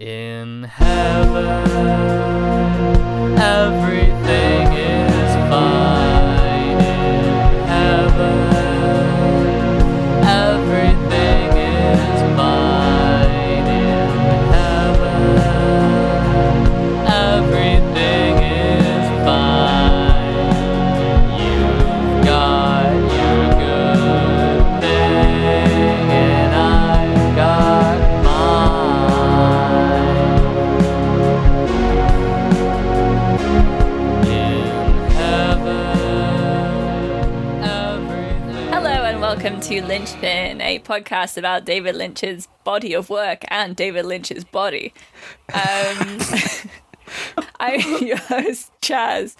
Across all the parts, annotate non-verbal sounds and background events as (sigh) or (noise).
In heaven, everything to Lynchpin, a podcast about David Lynch's body of work and David Lynch's body. Um, (laughs) I'm your host, Chaz,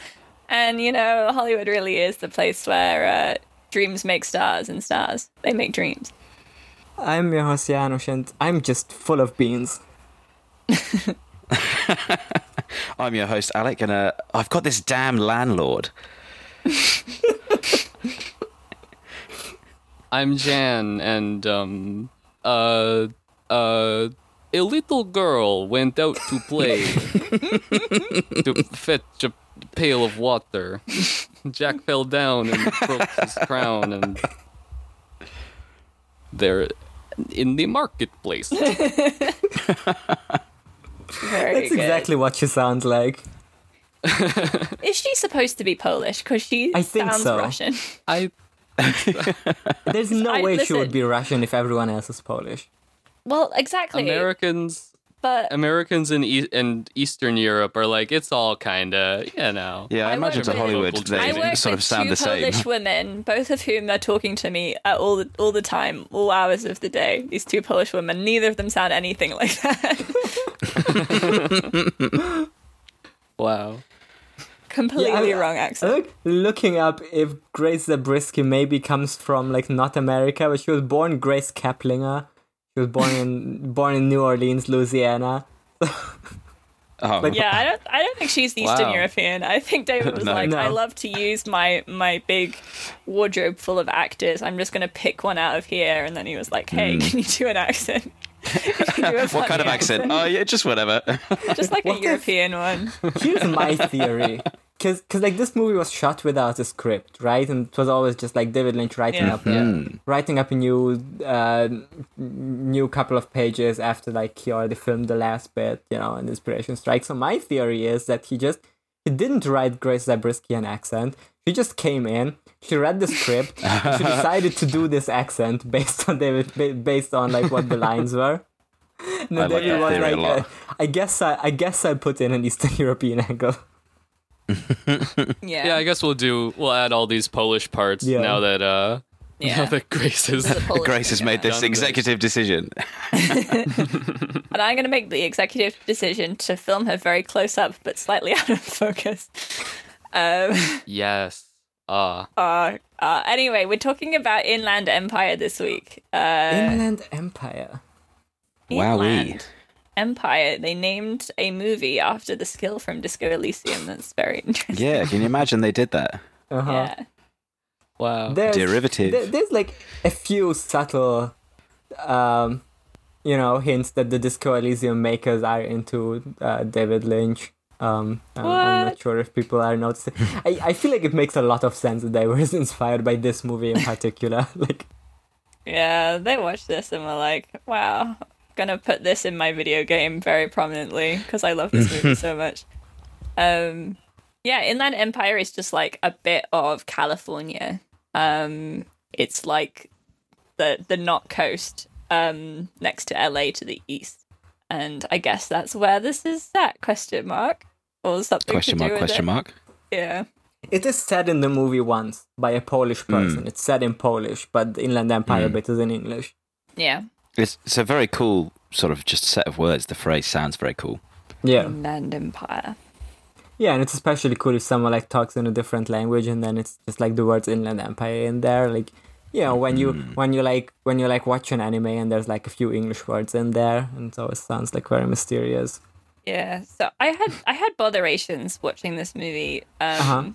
and you know, Hollywood really is the place where uh, dreams make stars and stars they make dreams. I'm your host Janos and I'm just full of beans. (laughs) I'm your host, Alec, and uh, I've got this damn landlord. (laughs) I'm Jan, and um, uh, uh, a little girl went out to play (laughs) to fetch a pail of water. Jack fell down and broke his crown, and they're in the marketplace. Very That's good. exactly what she sounds like. Is she supposed to be Polish? Because she I think sounds so. Russian. I (laughs) There's no I- way she would be Russian if everyone else is Polish. Well, exactly. Americans but Americans in e- and Eastern Europe are like it's all kind of you know. Yeah, I, I imagine work to with- Hollywood I they I sort of sound two the same. Polish women, both of whom are talking to me at all the, all the time, all hours of the day. These two Polish women, neither of them sound anything (laughs) like that. (laughs) Wow. Completely Yeah, I- wrong I accent. like looking up if Grace Zabriskie maybe comes from like not America, but she was born Grace Kaplinger. She was born in (laughs) born in New Orleans, Louisiana. (laughs) Oh, Like- Yeah, I don't. I don't think she's Eastern Wow. European. I think (laughs) David was No. like, No. I love to use my my big wardrobe full of actors. I'm just gonna pick one out of here, and then he was like, Hey, hmm. can you do an accent? Do what kind of funny accent? Oh, yeah, just whatever. Just like a if- European one. Here's my theory. Cause, Cause like this movie was shot without a script, right? And it was always just like David Lynch writing Yeah. up a, writing up a new uh, new couple of pages after like he already filmed the last bit, you know, and inspiration strikes. So my theory is that he just he didn't write Grace Zabriskie an accent. She just came in, she read the script, and she (laughs) decided to do this accent based on David, based on like what the lines were. And then I like David that was a like, lot. uh, I guess I, I guess I put in an Eastern (laughs) European angle. (laughs) Yeah. Yeah, I guess we'll do. We'll add all these Polish parts Yeah. now that uh Yeah. now that Grace is. The Polish Grace has made this Done this. executive decision. (laughs) (laughs) And I'm going to make the executive decision to film her very close up, but slightly out of focus. Um, yes. Ah. uh, uh, anyway, we're talking about Inland Empire this week. Uh, Inland Empire. Wowee. Inland Empire. They named a movie after the skill from Disco Elysium. That's very (laughs) interesting. Yeah, can you imagine they did that? Uh-huh. Yeah. Wow. There's, Derivative. there- there's like a few subtle, um, you know, hints that the Disco Elysium makers are into uh, David Lynch. Um, I'm, I'm not sure if people are noticing. (laughs) I, I feel like it makes a lot of sense that they were (laughs) inspired by this movie in particular. like, Yeah, they watched this and were like, wow, gonna put this in my video game very prominently because I love this (laughs) movie so much. Um, yeah, Inland Empire is just like a bit of California. Um, it's like the the not coast um, next to LA to the east, and I guess that's where this is set? Question mark or something Question to do mark, with question it. mark. Yeah, it is said in the movie once by a Polish person. It's said in Polish, but Inland Empire bit is in English. yeah. It's, it's a very cool sort of just set of words. The phrase sounds very cool. Yeah. Inland Empire. Yeah, and it's especially cool if someone like talks in a different language and then it's just like the words Inland Empire in there. Like you know, when you when you like when you like watch an anime and there's like a few English words in there and so it sounds like very mysterious. Yeah, so I had I had botherations watching this movie. Um, Uh-huh.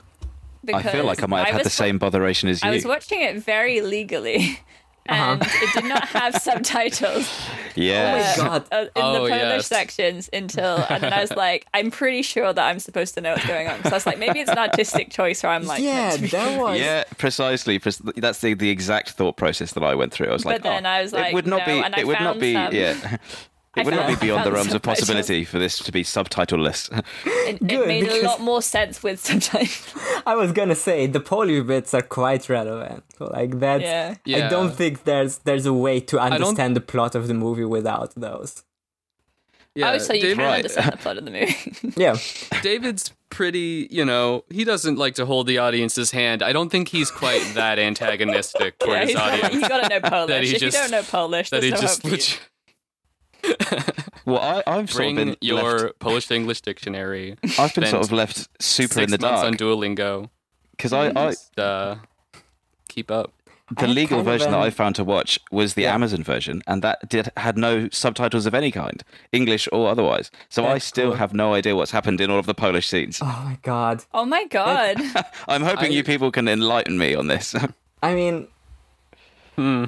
I feel like I might have had the same botheration as you. I was watching it very legally, (laughs) and it did not have subtitles (laughs) Yeah. Oh my God. uh, in Oh, the Polish yes. sections until, and then I was like, I'm pretty sure that I'm supposed to know what's going on. So I was like, maybe it's an artistic choice, or I'm like, yeah, meant to be that (laughs) was. Yeah, precisely. That's the, the exact thought process that I went through. I was like But like, then oh, I was like, it would not no, be. and I It would not found be. some- Yeah. (laughs) I It would not be beyond the found realms of possibility for this to be subtitleless. (laughs) It, it Good, made a lot more sense with subtitles. (laughs) I was gonna say the Polish bits are quite relevant. Like that, Yeah. Yeah. I don't think there's there's a way to understand the plot of the movie without those. Yeah, oh, so you David, can Right. understand the (laughs) plot of the movie. Yeah. David's pretty, you know, he doesn't like to hold the audience's hand. I don't think he's quite that antagonistic toward yeah, his audience. he's got to know Polish. he if just- you don't know Polish, that he no just hope for you. leg- (laughs) well, I, I've sort of been your left, Polish to English dictionary. I've been sort of left super Six in the dark on dark Duolingo. because I, I Just, uh, keep up. the I legal kind of version that I found to watch was the Yeah. Amazon version, and that did had no subtitles of any kind, English or otherwise. So I still cool. have no idea what's happened in all of the Polish scenes. Oh my god. Oh my (laughs) god. I'm hoping I- you people can enlighten me on this. (laughs) I mean, Hmm.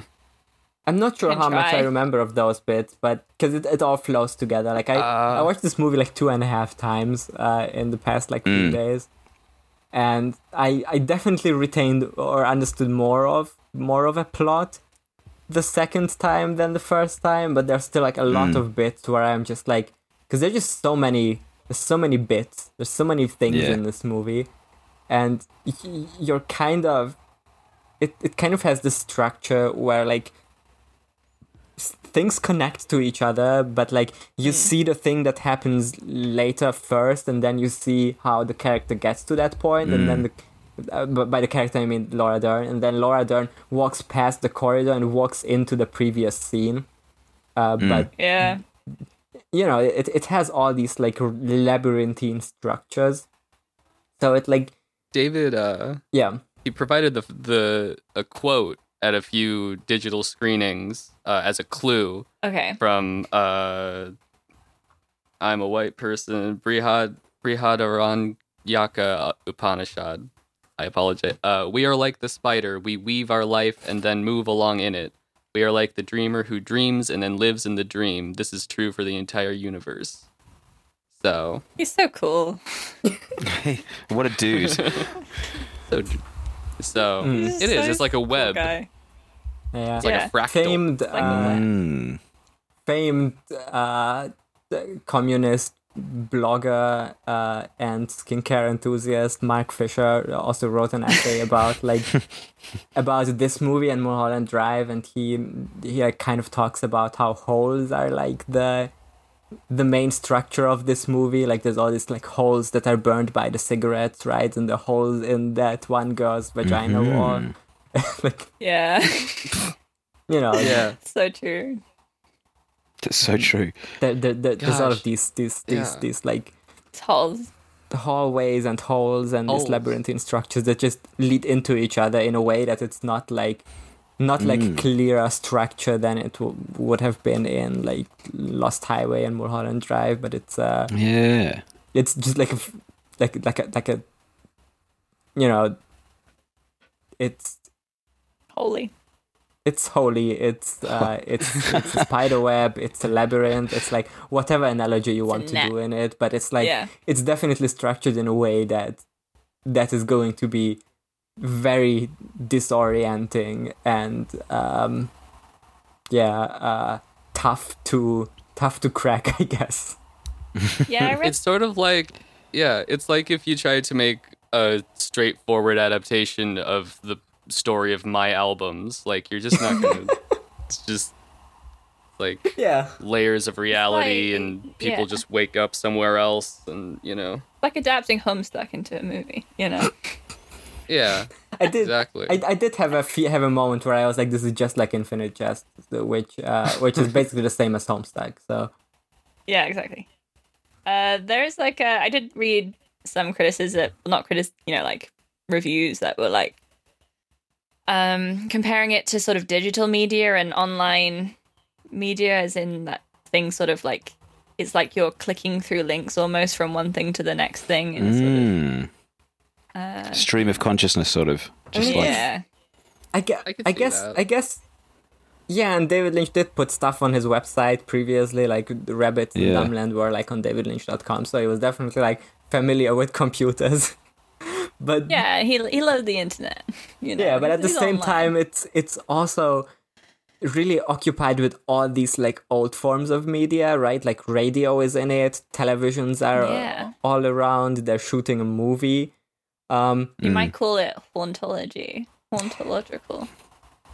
I'm not sure Can how much. I remember of those bits, but because it, it all flows together. Like I, I Uh. watched this movie like two and a half times uh, in the past like few Mm. days, and I I definitely retained or understood more of more of a plot the second time than the first time. But there's still like a lot Mm. of bits where I'm just like, because there's just so many there's so many bits there's so many things Yeah. in this movie, and y- you're kind of it, it kind of has this structure where like s- things connect to each other but like you see the thing that happens later first and then you see how the character gets to that point and then the uh, but by the character I mean Laura Dern and then Laura Dern walks past the corridor and walks into the previous scene. Uh, but yeah. you know it, it has all these like labyrinthine structures. So it like David, uh, yeah. he provided the the a quote at a few digital screenings uh, as a clue Okay. from uh, "I'm a White Person" Brihad Brihadaranyaka Upanishad. I apologize. Uh, we are like the spider. We weave our life and then move along in it. We are like the dreamer who dreams and then lives in the dream. This is true for the entire universe. So, He's so cool. (laughs) hey, what a dude! (laughs) so, so He's it is. so It's like a web. guy. yeah It's like Yeah. a fractal. famed like a web. Mm. famed uh, communist blogger uh, and skincare enthusiast Mark Fisher also wrote an essay (laughs) about like about this movie and Mulholland Drive, and he he like, kind of talks about how holes are like the the main structure of this movie. Like there's all these like holes that are burned by the cigarettes, right, and the holes in that one girl's vagina Mhm. wall. (laughs) like Yeah. you know, Yeah. so true. That's so true. there, there, there- there's all Gosh. of these these these Yeah. these like It's holes. hallways and holes and these labyrinthine structures that just lead into each other in a way that it's not like not like Mm. clearer structure than it w- would have been in like Lost Highway and Mulholland Drive, but it's uh Yeah. it's just like a like like a like a you know it's Holy. it's holy it's uh (laughs) it's it's a spider web it's a labyrinth it's like whatever analogy you It's a want to net. do in it but it's like yeah. it's definitely structured in a way that that is going to be very disorienting and um yeah uh tough to tough to crack (laughs) i guess (laughs) Yeah, I read It's sort of like, yeah, it's like if you tried to make a straightforward adaptation of the story of my albums. Like, you're just not gonna. (laughs) it's just like yeah layers of reality, like- and people yeah. just wake up somewhere else, and you know, like adapting Homestuck into a movie, you know. Yeah, (laughs) i did exactly. I, I did have a fe- have a moment where I was like, "This is just like Infinite Jest," which uh, which is basically the same as Homestuck. So Yeah, exactly. Uh, there's like a, I did read some criticism, not critic, you know, like reviews that were like um comparing it to sort of digital media and online media, as in that thing sort of like it's like you're clicking through links almost from one thing to the next thing, and sort of Mm. Uh, Stream of consciousness, sort of. Just like yeah, I, ge- I I guess that. I guess Yeah, and David Lynch did put stuff on his website previously, like the Rabbit and Yeah. Dumbland were like on davidlynch.com, so he was definitely like familiar with computers. (laughs) but Yeah, he he loved the internet. You know, yeah, but at the he's same online. time, it's it's also really occupied with all these like old forms of media, right? Like radio is in it, televisions are Yeah. all around. They're shooting a movie. Um, you might call it hauntology, hauntological,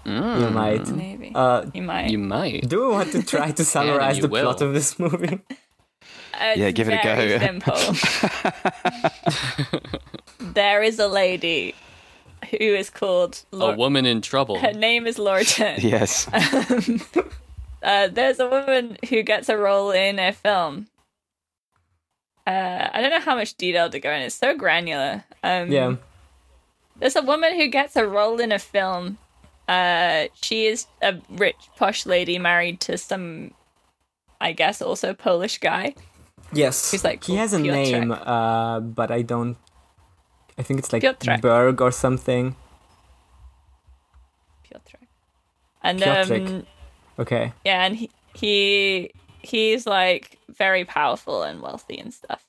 you might. maybe. Uh, you might. You might. do we want to try to (laughs) summarize you the plot of this movie? (laughs) Uh, Yeah, give it a go. Simple. (laughs) there is a lady who is called. A woman in trouble. her name is Laura Dern. Yes. Uh, there's a woman who gets a role in a film. Uh, I don't know how much detail to go in. It's so granular. Um, yeah. There's a woman who gets a role in a film. Uh, she is a rich, posh lady married to some, I guess, also Polish guy. Yes. He's like he has a Piotrek. name, uh, but I don't. I think it's like Piotrek. Berg or something. Piotrek. And Piotrek. um, Okay. yeah, and he, he he's like very powerful and wealthy and stuff.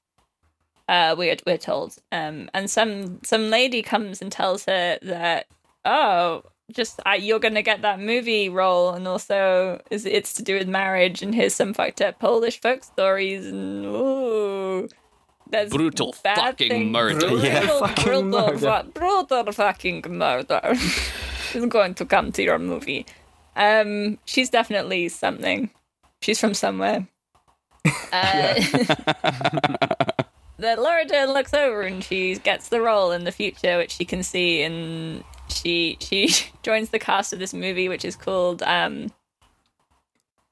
Uh, we're we're told. Um, and some some lady comes and tells her that oh, just uh, you're gonna get that movie role, and also is it's to do with marriage, and here's some fucked up Polish folk stories, and ooh. There's Brutal fucking things- murder. Brutal, Yeah, fucking brutal, murder. fu- brutal fucking murder (laughs) is going to come to your movie. Um, she's definitely something. She's from somewhere. Uh, that Laura Dern looks over and she gets the role in the future, which she can see, and she she (laughs) joins the cast of this movie, which is called um,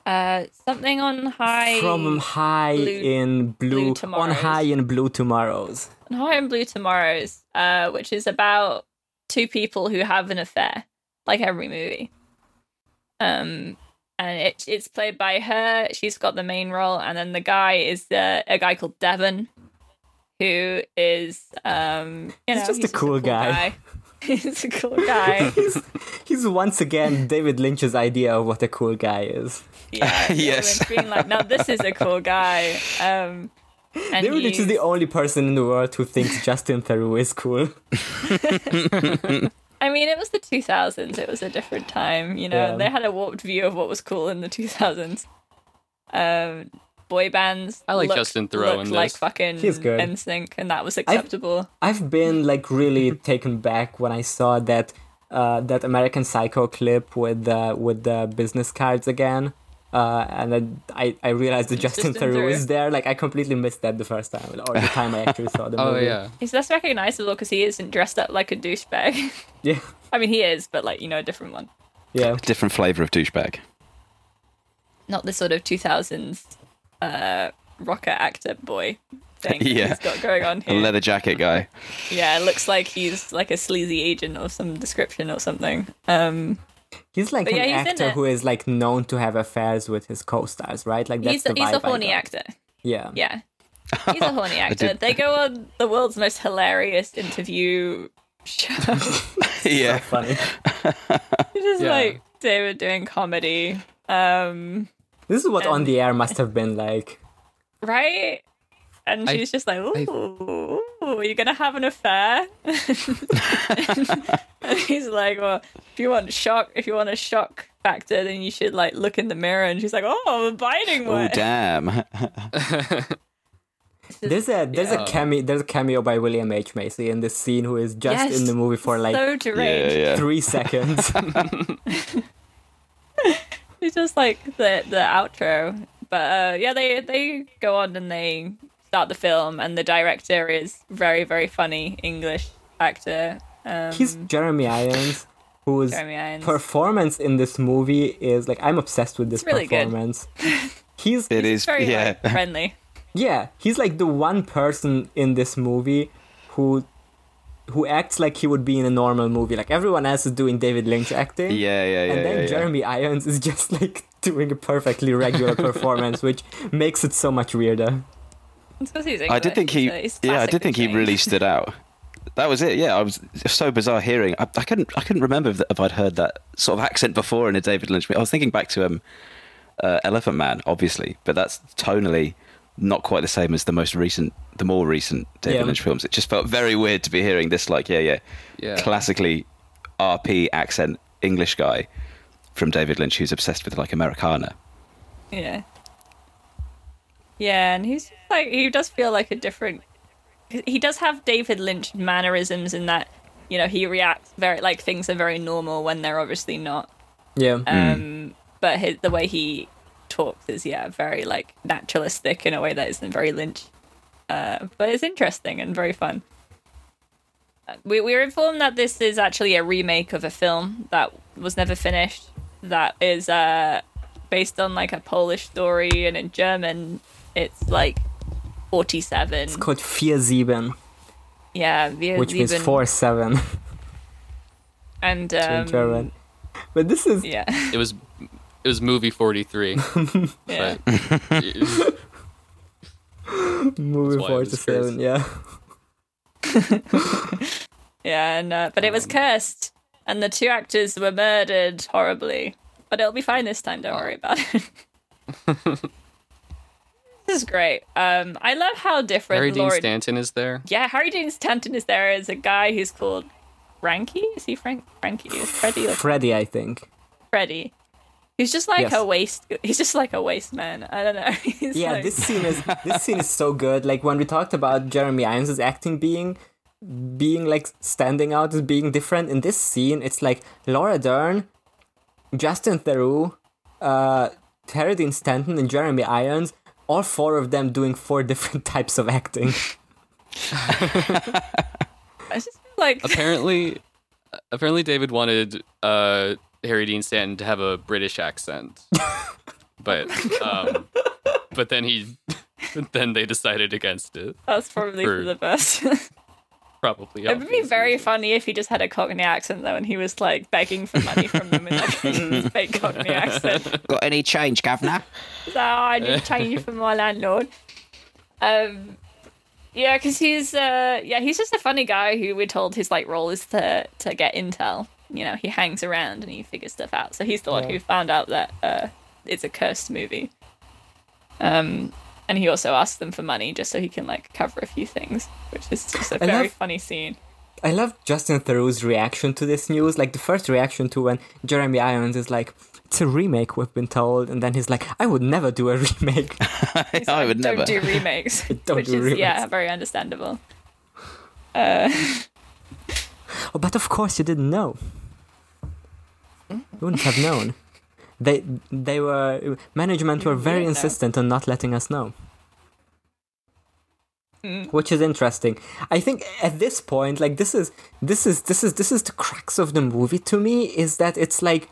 uh, something on high From High Blue- in Blue, Blue on High in Blue Tomorrows. on High and Blue Tomorrows, uh, which is about two people who have an affair, like every movie. Um, and it, it's played by her. She's got the main role, and then the guy is uh, a guy called Devon, who is um, you know, He's just a cool guy. (laughs) he's a cool guy. (laughs) He's once again David Lynch's idea of what a cool guy is. Yeah, (laughs) Yes. Being like, now this is a cool guy. Um, and David Lynch is the only person in the world who thinks Justin Theroux is cool. I mean, it was the 2000s. It was a different time, you know. Yeah. They had a warped view of what was cool in the 2000s. Um, boy bands. I like looked- Justin Theroux looked in like fucking He's good. NSYNC, and that was acceptable. I've been like really (laughs) taken back when I saw that uh, that American Psycho clip with the with the business cards again. Uh, and then I, I realized that Justin Justin Theroux Theroux. is there. Like I completely missed that the first time, or the time I actually saw the (laughs) Oh movie. yeah. He's less recognizable because he isn't dressed up like a douchebag. (laughs) yeah, I mean, he is, but like you know, a different one. yeah. Different flavour of douchebag. Not the sort of 2000s uh, rocker actor boy thing (laughs) that Yeah. he's got going on A leather jacket guy. Yeah, it looks like he's like a sleazy agent of some description or something. Um, He's like But an yeah, he's actor who is like known to have affairs with his co-stars, right? Like that's he's the a, he's vibe a I horny actor. Yeah. Yeah. (laughs) He's a horny actor. did- They go on the world's most hilarious interview show. (laughs) (laughs) yeah. Funny. It's just Yeah. like David doing comedy. Um, This is what on the air must have been like. right? And I- she's just like, ooh, ooh, you're gonna have an affair? (laughs) and he's like, well, if you want shock, if you want a shock factor, then you should like look in the mirror. And she's like, oh, I'm biting Oh one. damn. (laughs) There's a there's Yeah. a cameo there's a cameo by William H Macy in this scene who is just Yes. in the movie for like so deranged. Yeah, yeah. three seconds. (laughs) It's just like the the outro. But uh, yeah, they they go on and they start the film, and the director is very very funny English actor. Um, He's Jeremy Irons, whose Jeremy Irons. performance in this movie is like I'm obsessed with this It's really good. performance. (laughs) He's It is. very Yeah. like, friendly. yeah, he's like the one person in this movie who who acts like he would be in a normal movie. Like everyone else is doing David Lynch acting. Yeah, yeah, yeah. and then yeah, yeah. Jeremy Irons is just like (laughs) doing a perfectly regular performance, which makes it so much weirder. (laughs) It's 'cause he's I did think he. so Yeah, I did think he trained. really stood out. that was it. Yeah, I was so bizarre hearing. I, I couldn't I couldn't remember if, if I'd heard that sort of accent before in a David Lynch. movie. I was thinking back to um, uh, Elephant Man, obviously, but that's tonally not quite the same as the most recent, the more recent David Yeah. Lynch films. It just felt very weird to be hearing this, like, yeah, yeah, Yeah. classically RP accent English guy from David Lynch who's obsessed with like Americana. Yeah. Yeah, and he's like he does feel like a different. He does have David Lynch mannerisms in that you know he reacts very like things are very normal when they're obviously not. Yeah. Um, but his, the way he talks is yeah very like naturalistic in a way that isn't very Lynch. Uh, but it's interesting and very fun. Uh, We we were informed that this is actually a remake of a film that was never finished. That is uh based on like a Polish story, and in German it's like forty seven. It's called Vier Sieben, Yeah, wir which means sieben. four seven (laughs) and in um, German. But this is Yeah, It was it was movie 43. (laughs) yeah. but (laughs) movie why it four was to seven. Yeah. Yeah, and uh, but it was cursed, and the two actors were murdered horribly. But it'll be fine this time. Don't worry about it. This is great. Um, I love how different Harry Dean Laura. Stanton is there. yeah, Harry Dean Stanton is there as a guy who's called Frankie. Is he Frank? Frankie? Is Freddie or Freddy, I think. Freddie? He's just like Yes. a waste. He's just like a waste man. I don't know. (laughs) He's Yeah, like- this scene is this scene is so good. Like when we talked about Jeremy Irons' acting being being like standing out as being different in this scene, it's like Laura Dern, Justin Theroux, uh, Harry Dean Stanton, and Jeremy Irons. All four of them doing four (laughs) different types of acting. I just feel like (laughs) Apparently, apparently David wanted uh, Harry Dean Stanton to have a British accent, (laughs) but um, but then he then they decided against it. that's probably for for- the best. Probably. It would be very funny if he just had a Cockney accent though, and he was like begging for money from them in like a (laughs) (laughs) fake Cockney accent. Got any change, governor? So "Oh, I need change for my landlord. Um, yeah, because he's uh, yeah, he's just a funny guy who we're told his like role is to to get intel. You know, he hangs around and he figures stuff out. So he's the one who found out that uh, it's a cursed movie. Um, and he also asks them for money just so he can like cover a few things, which is just a I very love- funny scene. I love Justin Theroux's reaction to this news. Like the first reaction to when Jeremy Irons is like, "It's a remake," we've been told, and then he's like, "I would never do a (laughs) remake." (laughs) He's I like, would don't never. do remakes, (laughs) Don't which do is yeah, very understandable. Uh, Oh, but of course you didn't know. You wouldn't have known. They they were management were very Yeah. insistent on not letting us know. Mm. Which is interesting. I think at this point, like this is this is this is this is the crux of the movie to me is that it's like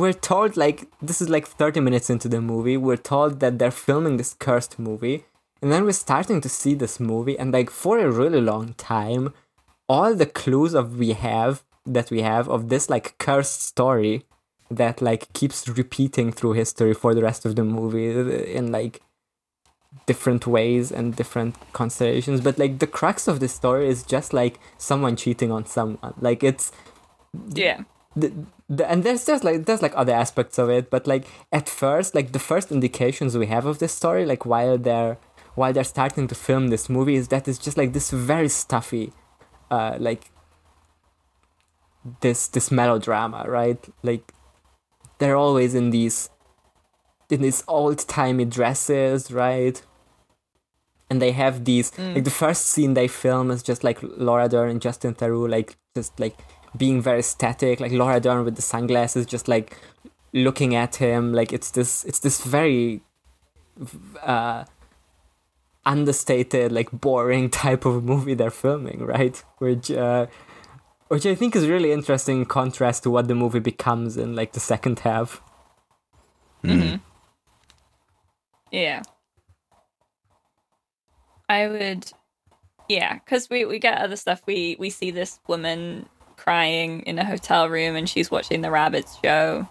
we're told like this is like 30 minutes into the movie we're told that they're filming this cursed movie and then we're starting to see this movie and like for a really long time all the clues of we have that we have of this like cursed story that like keeps repeating through history for the rest of the movie in like different ways and different constellations. But like the crux of the story is just like someone cheating on someone. Like it's yeah, the, the, and there's just like there's like other aspects of it but like at first like the first indications we have of this story like while they're while they're starting to film this movie is that it's just like this very stuffy uh like this this melodrama right? Like they're always in these in these old-timey dresses right? And they have these like the first scene they film is just like Laura Dern and Justin Theroux like just like being very static. Like Laura Dern with the sunglasses just like looking at him. Like it's this it's this very uh understated like boring (laughs) type of movie they're filming right? Which uh which I think is really interesting in contrast to what the movie becomes in like the second half Mm-hmm. yeah. I would, yeah, because we we get other stuff. We we see this woman crying in a hotel room, and she's watching the rabbits show.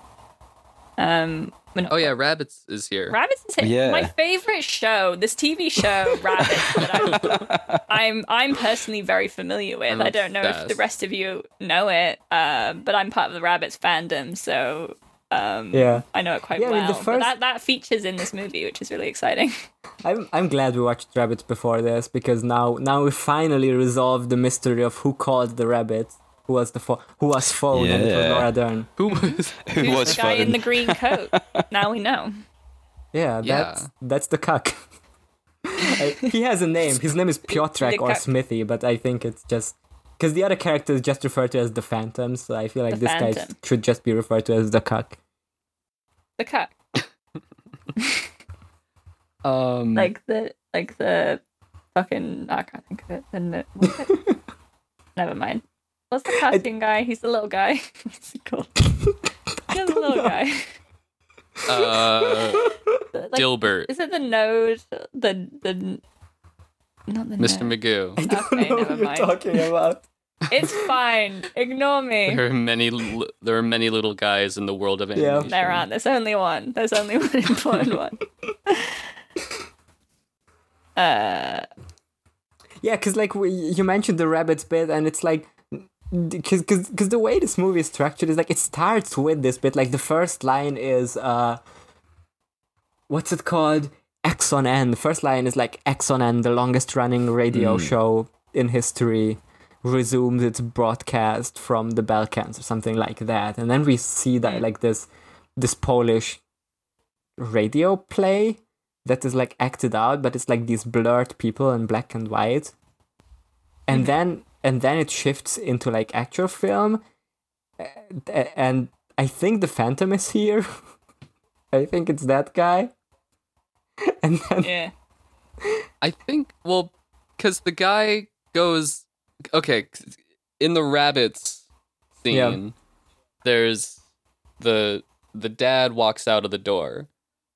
Um, Well, not Oh yeah, Rabbits is here. Rabbits is here. Yeah. my favorite show. This TV show, (laughs) Rabbits, that I'm, I'm I'm personally very familiar with. I'm I don't know if the rest of you know it, uh, but I'm part of the Rabbits fandom, so um, Yeah. I know it quite Yeah, I well. mean, the first- that that features in this movie, which is really exciting. (laughs) I'm I'm glad we watched rabbits before this because now now we finally resolved the mystery of who called the rabbit, who was the pho- who was phone, and it was Yeah. Laura Dern. Who was? Who (laughs) Who's was the guy in the green coat? now we know. (laughs) Yeah, Yeah. that's that's the cuck. (laughs) I- he has a name. His name is Piotrek or cuck. Smithy, but I think it's just because the other character is just referred to as the Phantom, so I feel like The this guy should just be referred to as the cuck. The cut, Um, like the like the fucking I can't think of it. The it? Never mind. What's the cartoon guy? He's the little guy. (laughs) What's he called? (laughs) He's the little guy. uh, (laughs) Like, Dilbert, Is it the nose? The the not the Mr. node. Magoo. Okay, never mind. talking about. It's fine. Ignore me. There are many. li- There are many little guys in the world of Yeah. There aren't. There's only one. There's only one important one. Uh, Yeah, because like we, you mentioned the rabbits bit, and it's like because because the way this movie is structured is like it starts with this bit. Like the first line is uh, what's it called? Axxon N. The first line is like Axxon N, the longest running radio mm. show in history, resumes its broadcast from the Balkans or something like that. And then we see that mm. like this this Polish radio play that is like acted out, but it's like these blurred people in black and white. And mm. then and then it shifts into like actual film. And I think the Phantom is here. (laughs) I think it's that guy. (laughs) And then yeah. I think well, because the guy goes okay in the rabbits scene. Yeah. There's the the dad walks out of the door,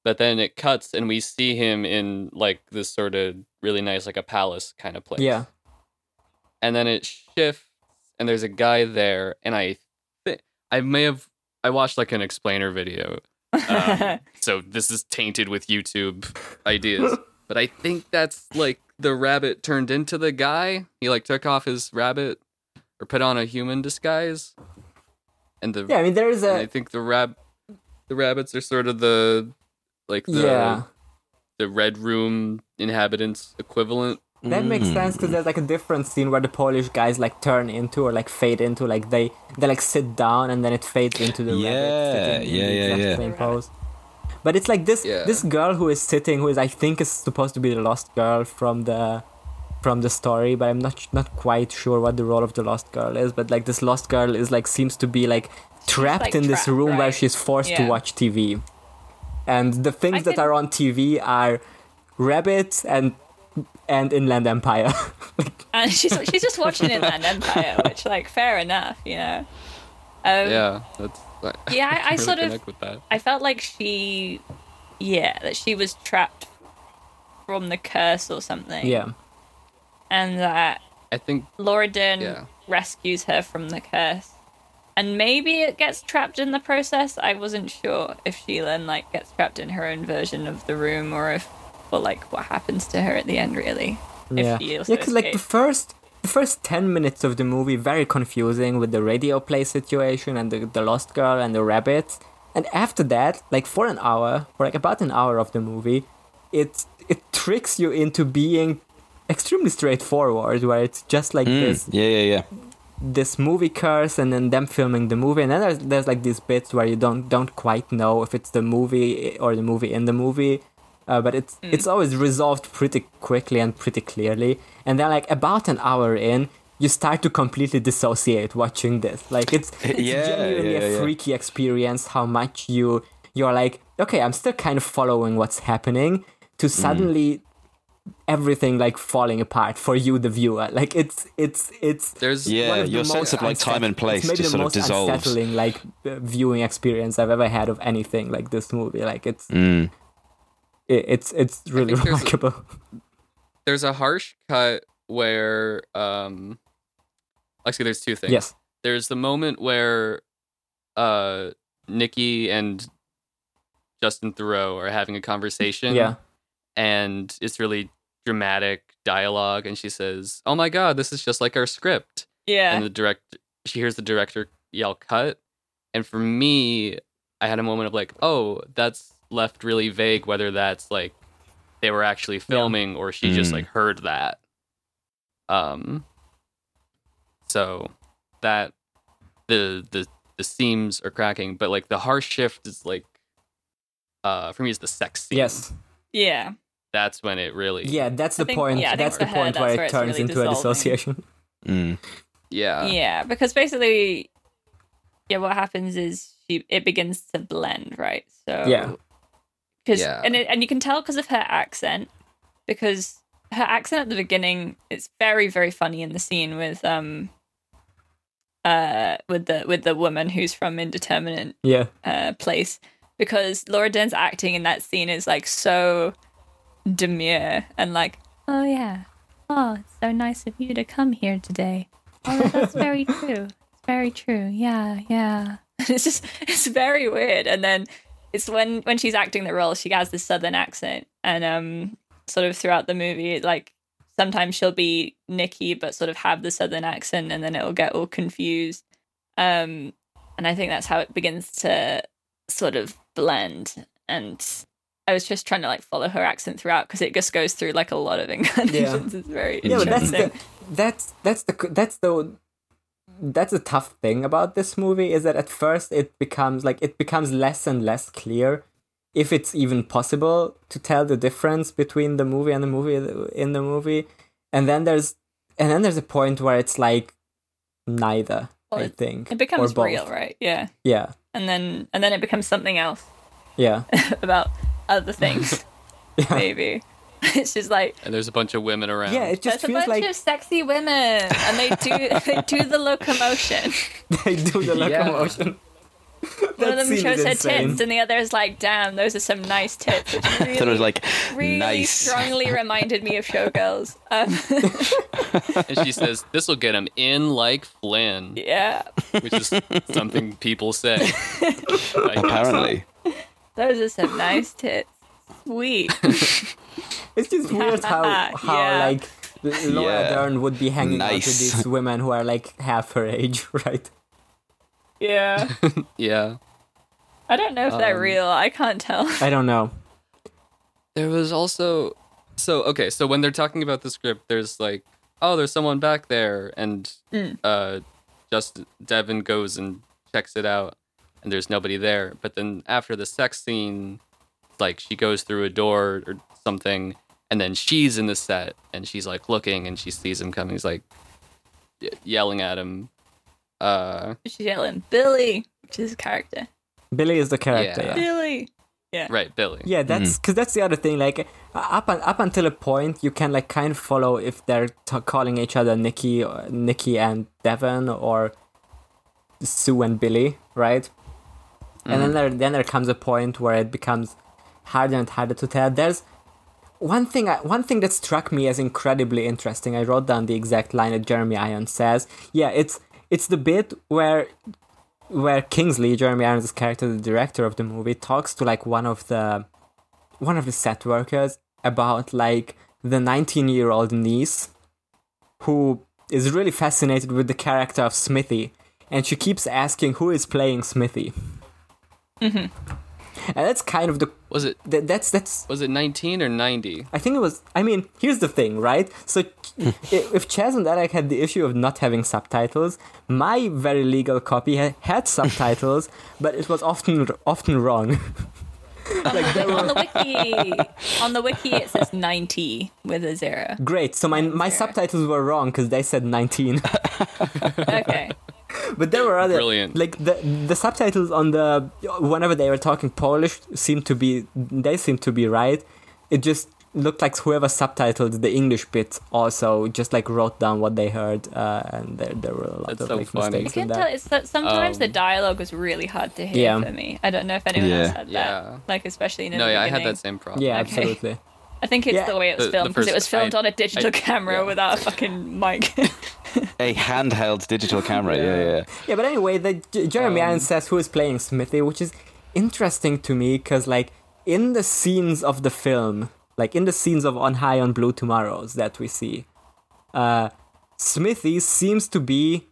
but then it cuts and we see him in like this sort of really nice like a palace kind of place. yeah, and then it shifts and there's a guy there and I thi- I may have I watched like an explainer video um, (laughs) so this is tainted with YouTube ideas. (laughs) But I think that's like the rabbit turned into the guy. He like took off his rabbit or put on a human disguise. And the yeah. I mean, there's a. I think the rab the rabbits are sort of the like the yeah. the red room inhabitants equivalent. That makes mm. sense because there's like a different scene where the Polish guys like turn into or like fade into like they they like sit down and then it fades into the Yeah, rabbit sitting in yeah, the yeah, exact yeah. same pose. But it's like this Yeah. this girl who is sitting who is I think is supposed to be the lost girl from the from the story, but I'm not not quite sure what the role of the lost girl is. But like this lost girl is like seems to be like trapped like, in this trapped, room where right? she's forced to watch TV, and the things I that can- are on TV are rabbits and and Inland Empire. (laughs) and she's (laughs) she's just watching Inland Empire, (laughs) which like fair enough, you know. Um, Yeah, that's Yeah, I- I really sort of- with that. I felt like she, yeah, that she was trapped from the curse or something. yeah. and that I think Laura Dern Yeah. rescues her from the curse. And maybe it gets trapped in the process. I wasn't sure if she then like gets trapped in her own version of the room or if or like what happens to her at the end really. Yeah, If yeah, because like the first, the first ten minutes of the movie very confusing with the radio play situation and the the lost girl and the rabbit and after that, like for an hour, for like about an hour of the movie, it it tricks you into being extremely straightforward, where it's just like Mm, this yeah, yeah, yeah. this movie curse and then them filming the movie. And then there's, there's like these bits where you don't don't quite know if it's the movie or the movie in the movie uh, but it's it's always resolved pretty quickly and pretty clearly and then like about an hour in you start to completely dissociate watching this like it's, (laughs) it's Yeah, genuinely yeah, a yeah. freaky experience how much you you're like okay i'm still kind of following what's happening to Mm. suddenly everything like falling apart for you the viewer like it's it's it's there's Yeah, one of the your sense of, like, time and place it's maybe just the sort of most dissolves. unsettling like uh, viewing experience I've ever had of anything like this movie. Like it's Mm. It, it's it's really think there's a- remarkable. there's a harsh cut where um actually there's two things. yes. There's the moment where uh Nikki and Justin Theroux are having a conversation. Yeah. and it's really dramatic dialogue and she says oh my god this is just like our script Yeah. and the direct she hears the director yell cut and for me i had a moment of like oh that's left really vague whether that's like they were actually filming or she just Mm. like heard that um so that the the the seams are cracking but like the harsh shift is like uh for me is the sex scene Yes. yeah. that's when it really Yeah, that's the think- point. yeah, that's for the point that's where where it turns really into a dissociation. Mm. yeah yeah, because basically, yeah, what happens is she it begins to blend, right? So Yeah. Because Yeah. and it, and you can tell because of her accent, because her accent at the beginning it's very very funny in the scene with um uh with the with the woman who's from indeterminate Yeah. uh, place because Laura Dern's acting in that scene is like so demure and like, oh yeah, oh it's so nice of you to come here today. Oh, that's (laughs) very true. It's very true. Yeah, yeah. (laughs) it's just it's very weird. And then it's when when she's acting the role, she has this southern accent, and um, sort of throughout the movie, like sometimes she'll be Nikki, but sort of have the southern accent, and then it'll get all confused. Um, and I think that's how it begins to sort of blend. And I was just trying to like follow her accent throughout because it just goes through like a lot of (laughs) incarnations. It's very Yeah, but that's the that's that's the that's the that's a tough thing about this movie is that at first it becomes like it becomes less and less clear if it's even possible to tell the difference between the movie and the movie in the movie. And then there's and then there's a point where it's like neither Well, i think. it becomes real, right? Yeah, yeah. And then and then it becomes something else. Yeah. (laughs) About other things. (laughs) Maybe (laughs) it's just like and there's a bunch of women around yeah it just there's a feels bunch like of sexy women, and they do (laughs) they do the locomotion. (laughs) they do the Yeah. locomotion One of them shows her insane. tits, and the other is like, "Damn, those are some nice tits." Which I thought it was like really nice. strongly reminded me of Showgirls. Um, and she says this will get him in like flynn yeah, which is something people say Apparently, those are some nice tits. Sweet. (laughs) It's just weird how (laughs) how Yeah. like L- Laura Yeah. Dern would be hanging out with these (laughs) women who are like half her age, right? Yeah. yeah I don't know if they're Um, real. I can't tell. I don't know. there was also so okay so when they're talking about the script there's like oh there's someone back there and Mm. uh just Devon goes and checks it out and there's nobody there but then after the sex scene like she goes through a door or something and then she's in the set and she's like looking and she sees him coming he's like y- yelling at him uh She's yelling, Billy, which is a character. Billy is the character. Yeah. Yeah, right billy yeah that's hmm. because that's the other thing. Like up un- up until a point, you can like kind of follow if they're t- calling each other Nikki, or Nikki and Devon, or Sue and Billy, right? And then mm-hmm. there then there comes a point where it becomes harder and harder to tell. There's one thing I, one thing that struck me as incredibly interesting. I wrote down the exact line that Jeremy Irons says. Yeah, it's it's the bit where where Kingsley, Jeremy Irons' character, the director of the movie, talks to like one of the one of the set workers about like the 19 year old niece who is really fascinated with the character of Smithy, and she keeps asking who is playing Smithy. Mm-hmm. And that's kind of the was it that, that's that's was it 19 or 90 I think it was. I mean, here's the thing, right? So, (laughs) if Chaz and Derek had the issue of not having subtitles, my very legal copy ha- had subtitles, (laughs) but it was often often wrong. (laughs) like there on were the wiki, on the wiki, it says 90 with a zero. great. So my my Zero. subtitles were wrong because they said 19, Okay. But there were other Brilliant. like the the subtitles on the whenever they were talking Polish seemed to be they seemed to be right. It just looked like whoever subtitled the English bit also just like wrote down what they heard, uh, and there there were a lot That's of so like funny. I mistakes can in tell that. it's that sometimes the Um, dialogue was really hard to hear Yeah. for me. I don't know if anyone else had that. Yeah. Like especially in no the yeah i had that same problem Yeah, Okay. absolutely. (laughs) I think it's Yeah. the way it was The- the filmed because it was filmed I- on a digital I- camera yeah. without a fucking mic. (laughs) a handheld digital camera. Yeah, yeah. Yeah, but anyway, the J- Jeremy Um, Irons says who is playing Smithy, which is interesting to me because like in the scenes of the film, like in the scenes of On High on Blue Tomorrows that we see, uh, Smithy seems to be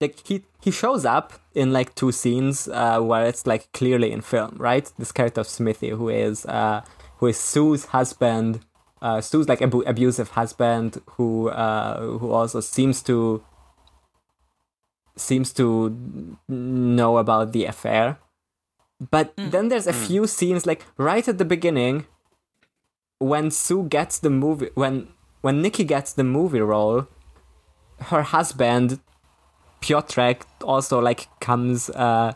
like he he shows up in like two scenes uh, where it's like clearly in film, right? This character of Smithy, who is uh, who is Sue's husband, uh, Sue's like abu- abusive husband, who uh, who also seems to seems to know about the affair. But then there's a few scenes like right at the beginning when Sue gets the movie when when Nikki gets the movie role, her husband Piotrek also like comes uh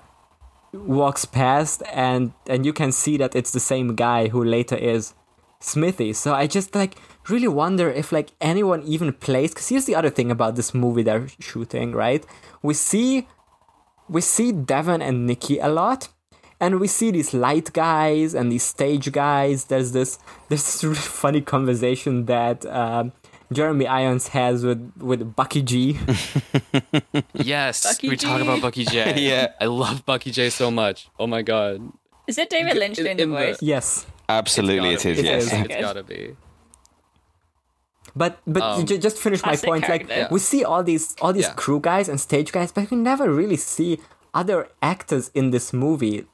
walks past and and you can see that it's the same guy who later is Smithy. So I just like really wonder if like anyone even plays cuz here's the other thing about this movie they're shooting, right? We see we see Devon and Nikki a lot and we see these light guys and these stage guys. There's this there's this really (laughs) funny conversation that um, Jeremy Irons has with with Bucky J. (laughs) Yes, Bucky we talk about Bucky J. (laughs) Yeah. I love Bucky J so much. Oh my god, Is it David Lynch doing the in the- voice? yes, Absolutely, It's it is. gotta be. Yes. is. it's gotta be. but but Um, ju- just finish my classic point. Like character. we see all these all these Yeah. crew guys and stage guys, but we never really see other actors in this movie,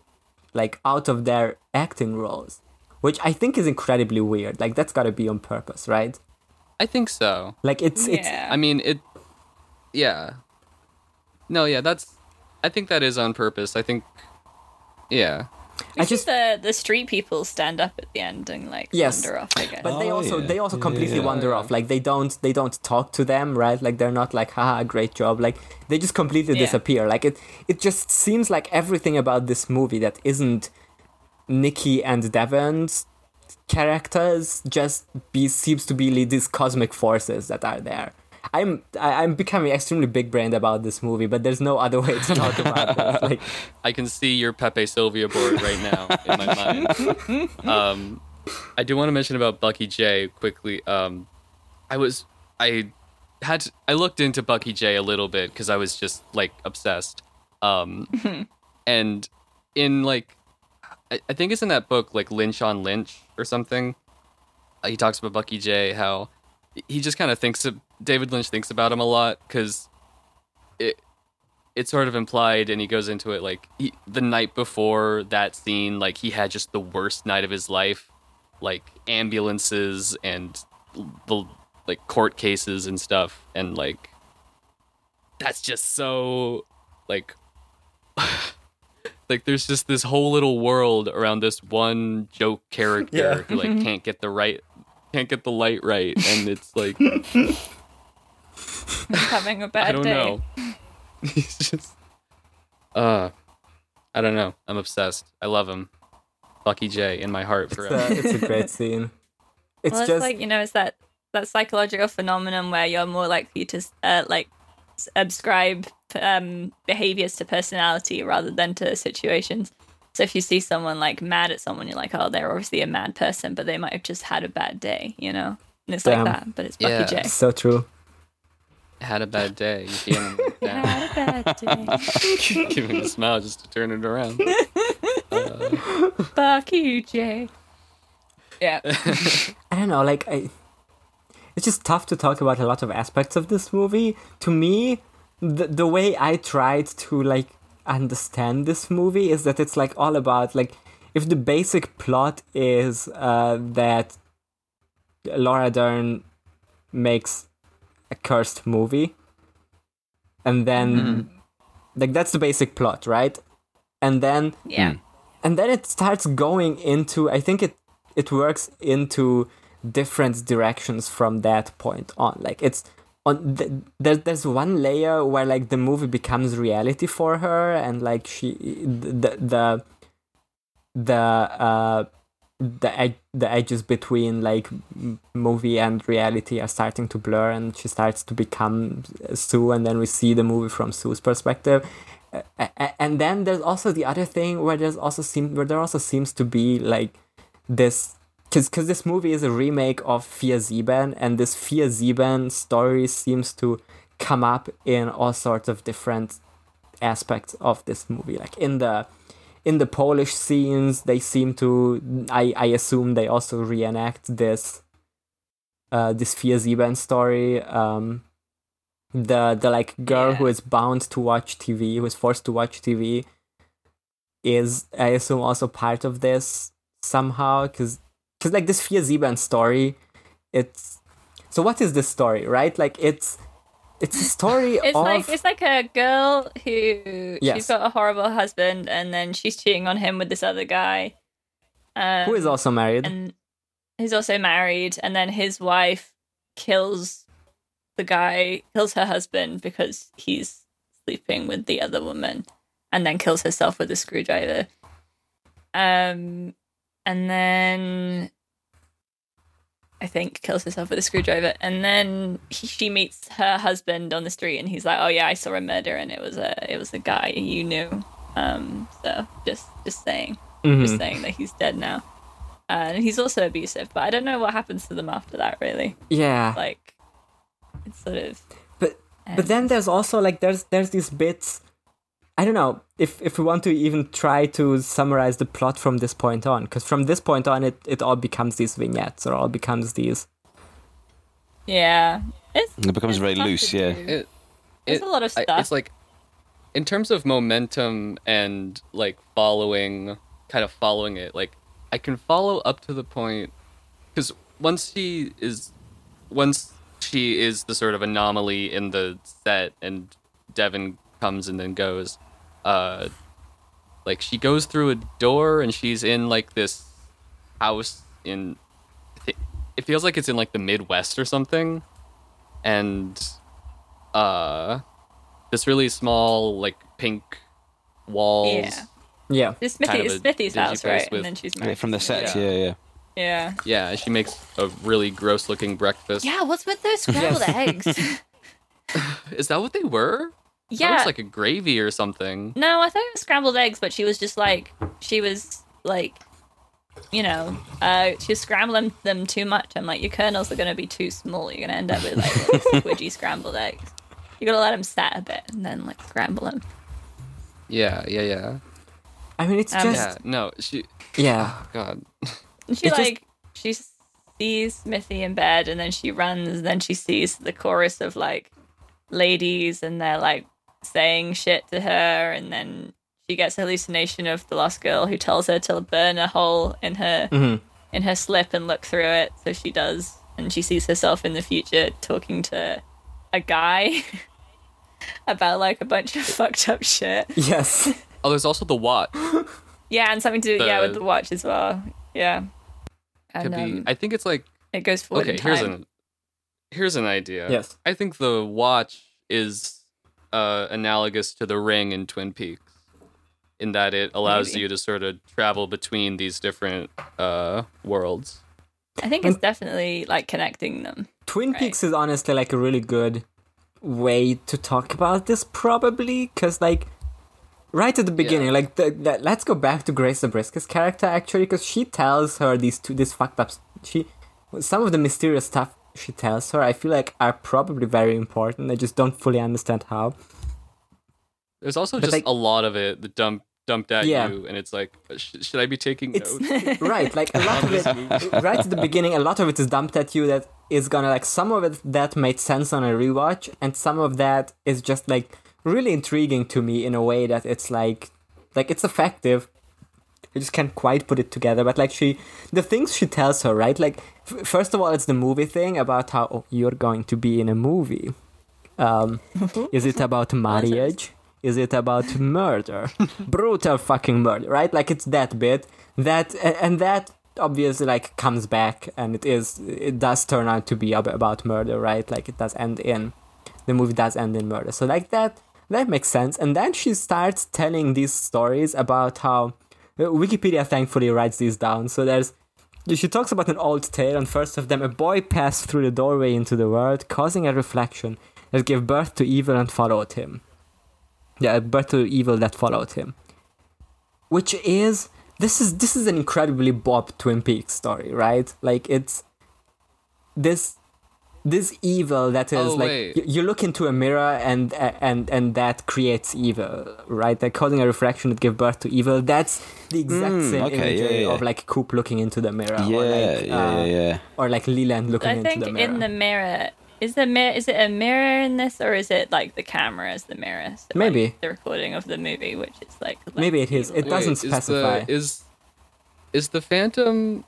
like out of their acting roles, which I think is incredibly weird. Like that's got to be on purpose, right? I think so. Like it's it's Yeah. I mean it. Yeah. No, yeah, that's. I think that is on purpose. I think. Yeah. We I see just the the street people stand up at the end and like Yes. wander off. I guess. But they Oh, also yeah. they also completely yeah. wander off. Like they don't they don't talk to them, right? Like they're not like, haha, great job. Like they just completely Yeah. disappear. Like it it just seems like everything about this movie that isn't Nikki and Devon's characters just be seems to be li- these cosmic forces that are there. I'm I, I'm becoming extremely big brained about this movie, but there's no other way to talk about this. (laughs) Like I can see your Pepe Sylvia board right now in my mind. (laughs) Um, I do want to mention about Bucky J quickly. Um, I was I had to, I looked into Bucky J a little bit because I was just like obsessed. Um, (laughs) and in like I, I think it's in that book like Lynch on Lynch or something. uh, He talks about Bucky J how he just kind of thinks of David Lynch thinks about him a lot because it it's sort of implied and he goes into it like he, the night before that scene like he had just the worst night of his life like ambulances and the like court cases and stuff and like that's just so like (laughs) like there's just this whole little world around this one joke (laughs) character Yeah. who like (laughs) can't get the right can't get the light right and it's like (laughs) having a bad I don't day. know. He's just uh I don't know. I'm obsessed. I love him. Lucky J in my heart it's forever. a, it's a great scene. It's well, it's just like you know, it's that that psychological phenomenon where you're more likely to uh, like s- ascribe um, behaviors to personality rather than to situations. So if you see someone like mad at someone, you're like, oh, they're obviously a mad person, but they might have just had a bad day, you know. And it's Damn. like that, but it's Bucky Yeah. J. so true. Had a bad day. You feeling (laughs) it down. Had a bad day, (laughs) Give him a smile just to turn it around. (laughs) Bucky J. Yeah, I don't know, like I it's just tough to talk about a lot of aspects of this movie. To me, the the way I tried to like understand this movie is that it's like all about like if the basic plot is uh that Laura Dern makes a cursed movie and then like that's the basic plot, right? And then yeah. and then it starts going into i think it it works into different directions from that point on. Like it's on th- there, there's one layer where like the movie becomes reality for her and like she the the the uh the ed- the edges between like movie and reality are starting to blur and she starts to become Sue and then we see the movie from Sue's perspective. And then there's also the other thing where there's also seem where there also seems to be like this because because this movie is a remake of Vier Sieben and this Vier Sieben story seems to come up in all sorts of different aspects of this movie like in the in the Polish scenes, they seem to. I I assume they also reenact this. Uh, this Vier Sieben story. Um, the the like girl Yeah. who is bound to watch TV, who is forced to watch TV, is I assume also part of this somehow because because like this Vier Sieben story, it's so what is this story right? Like it's it's a story (laughs) It's of like it's like a girl who Yes. she's got a horrible husband and then she's cheating on him with this other guy. Um, who is also married. and he's also married and then his wife kills the guy kills her husband because he's sleeping with the other woman and then kills herself with a screwdriver um and then i think kills herself with a screwdriver and then he, she meets her husband on the street and he's like oh yeah i saw a murder and it was a it was a guy you knew um so just just saying Mhm. just saying that he's dead now. Uh, and he's also abusive, but I don't know what happens to them after that. Really, Yeah, like it's sort of but but then there's also like there's there's these bits. I don't know if if we want to even try to summarize the plot from this point on, because from this point on, it it all becomes these vignettes or all becomes these. yeah. It's, It becomes it's very loose, to yeah. do. It, There's a lot of I- stuff. it's like, in terms of momentum and like following, kind of following it. Like, I can follow up to the point because once she is, once she is the sort of anomaly in the set, and Devon comes and then goes, uh, like she goes through a door and she's in like this house in. It feels like it's in like the Midwest or something, and uh this really small like pink walls Yeah. Yeah, It's Smithy, kind of Smithy's house, right? with- And then she's Yeah, married. from the set, Yeah. yeah, yeah. Yeah. yeah and she makes a really gross looking breakfast Yeah. What's with those scrambled eggs? (laughs) is that what they were I thought it yeah. was like a gravy or something No, I thought it was scrambled eggs, but she was just like she was like you know, uh she was scrambling them too much. I'm like, your kernels are gonna be too small. You're gonna end up with like (laughs) little squidgy scrambled eggs. You gotta let them set a bit and then like scramble them. yeah yeah yeah I mean it's Um, just yeah no she yeah. god And she It just- like she sees Smithy in bed, and then she runs. And then she sees the chorus of like ladies, and they're like saying shit to her. And then she gets a hallucination of the lost girl who tells her to burn a hole in her Mhm. in her slip and look through it. So she does, and she sees herself in the future talking to a guy (laughs) about like a bunch of (laughs) fucked up shit. Yes. (laughs) oh there's also the watch Yeah, and something to do yeah with The- the watch as well. Yeah. could And be um, i think it's like it goes forward okay in time. here's an here's an idea Yes. i think the watch is uh analogous to the ring in twin peaks in that it allows Maybe. you to sort of travel between these different uh worlds I think it's definitely like connecting them. Twin Right. Peaks is honestly like a really good way to talk about this, probably, because like right at the beginning, Yeah. like the, the, let's go back to Grace Zabriskie's character actually, because she tells her these two this fucked up. She some of the mysterious stuff she tells her, I feel like are probably very important. I just don't fully understand how. There's also But, just like- a lot of it that dump dumped at Yeah. you, and it's like, sh- should I be taking It's notes? (laughs) right, like a lot of it. Right at the beginning, a lot of it is dumped at you. That is gonna like some of it that made sense on a rewatch, and some of that is just like really intriguing to me in a way that it's like, like it's effective. I just can't quite put it together, but like she, the things she tells her, right? Like, f- first of all, it's the movie thing about how oh, you're going to be in a movie. Um, (laughs) is it about marriage? Is it about murder? (laughs) Brutal fucking murder, right? Like it's that bit that and that obviously like comes back and it is it does turn out to be about murder, right? Like it does end in the movie does end in murder. So like that that makes sense. And then she starts telling these stories about how uh, Wikipedia thankfully writes these down. So there's she talks about an old tale, and first of them, a boy passed through the doorway into the world, causing a reflection that gave birth to evil and followed him. Yeah, birth to evil that followed him. Which is this is this is an incredibly Bob Twin Peaks story, right? Like it's this this evil that is Oh, like y- you look into a mirror and and and that creates evil, right? Like causing a refraction that give birth to evil. That's the exact Mm, same okay, imagery yeah, yeah. of like Coop looking into the mirror, yeah, or like yeah, uh, yeah, yeah. or like Leland looking I into think the mirror. I think in the mirror is the mirror is it a mirror in this or is it like the camera is the mirror? So, like, Maybe. the recording of the movie, which is like, like Maybe it is. It doesn't Wait, specify. Is the, is is the Phantom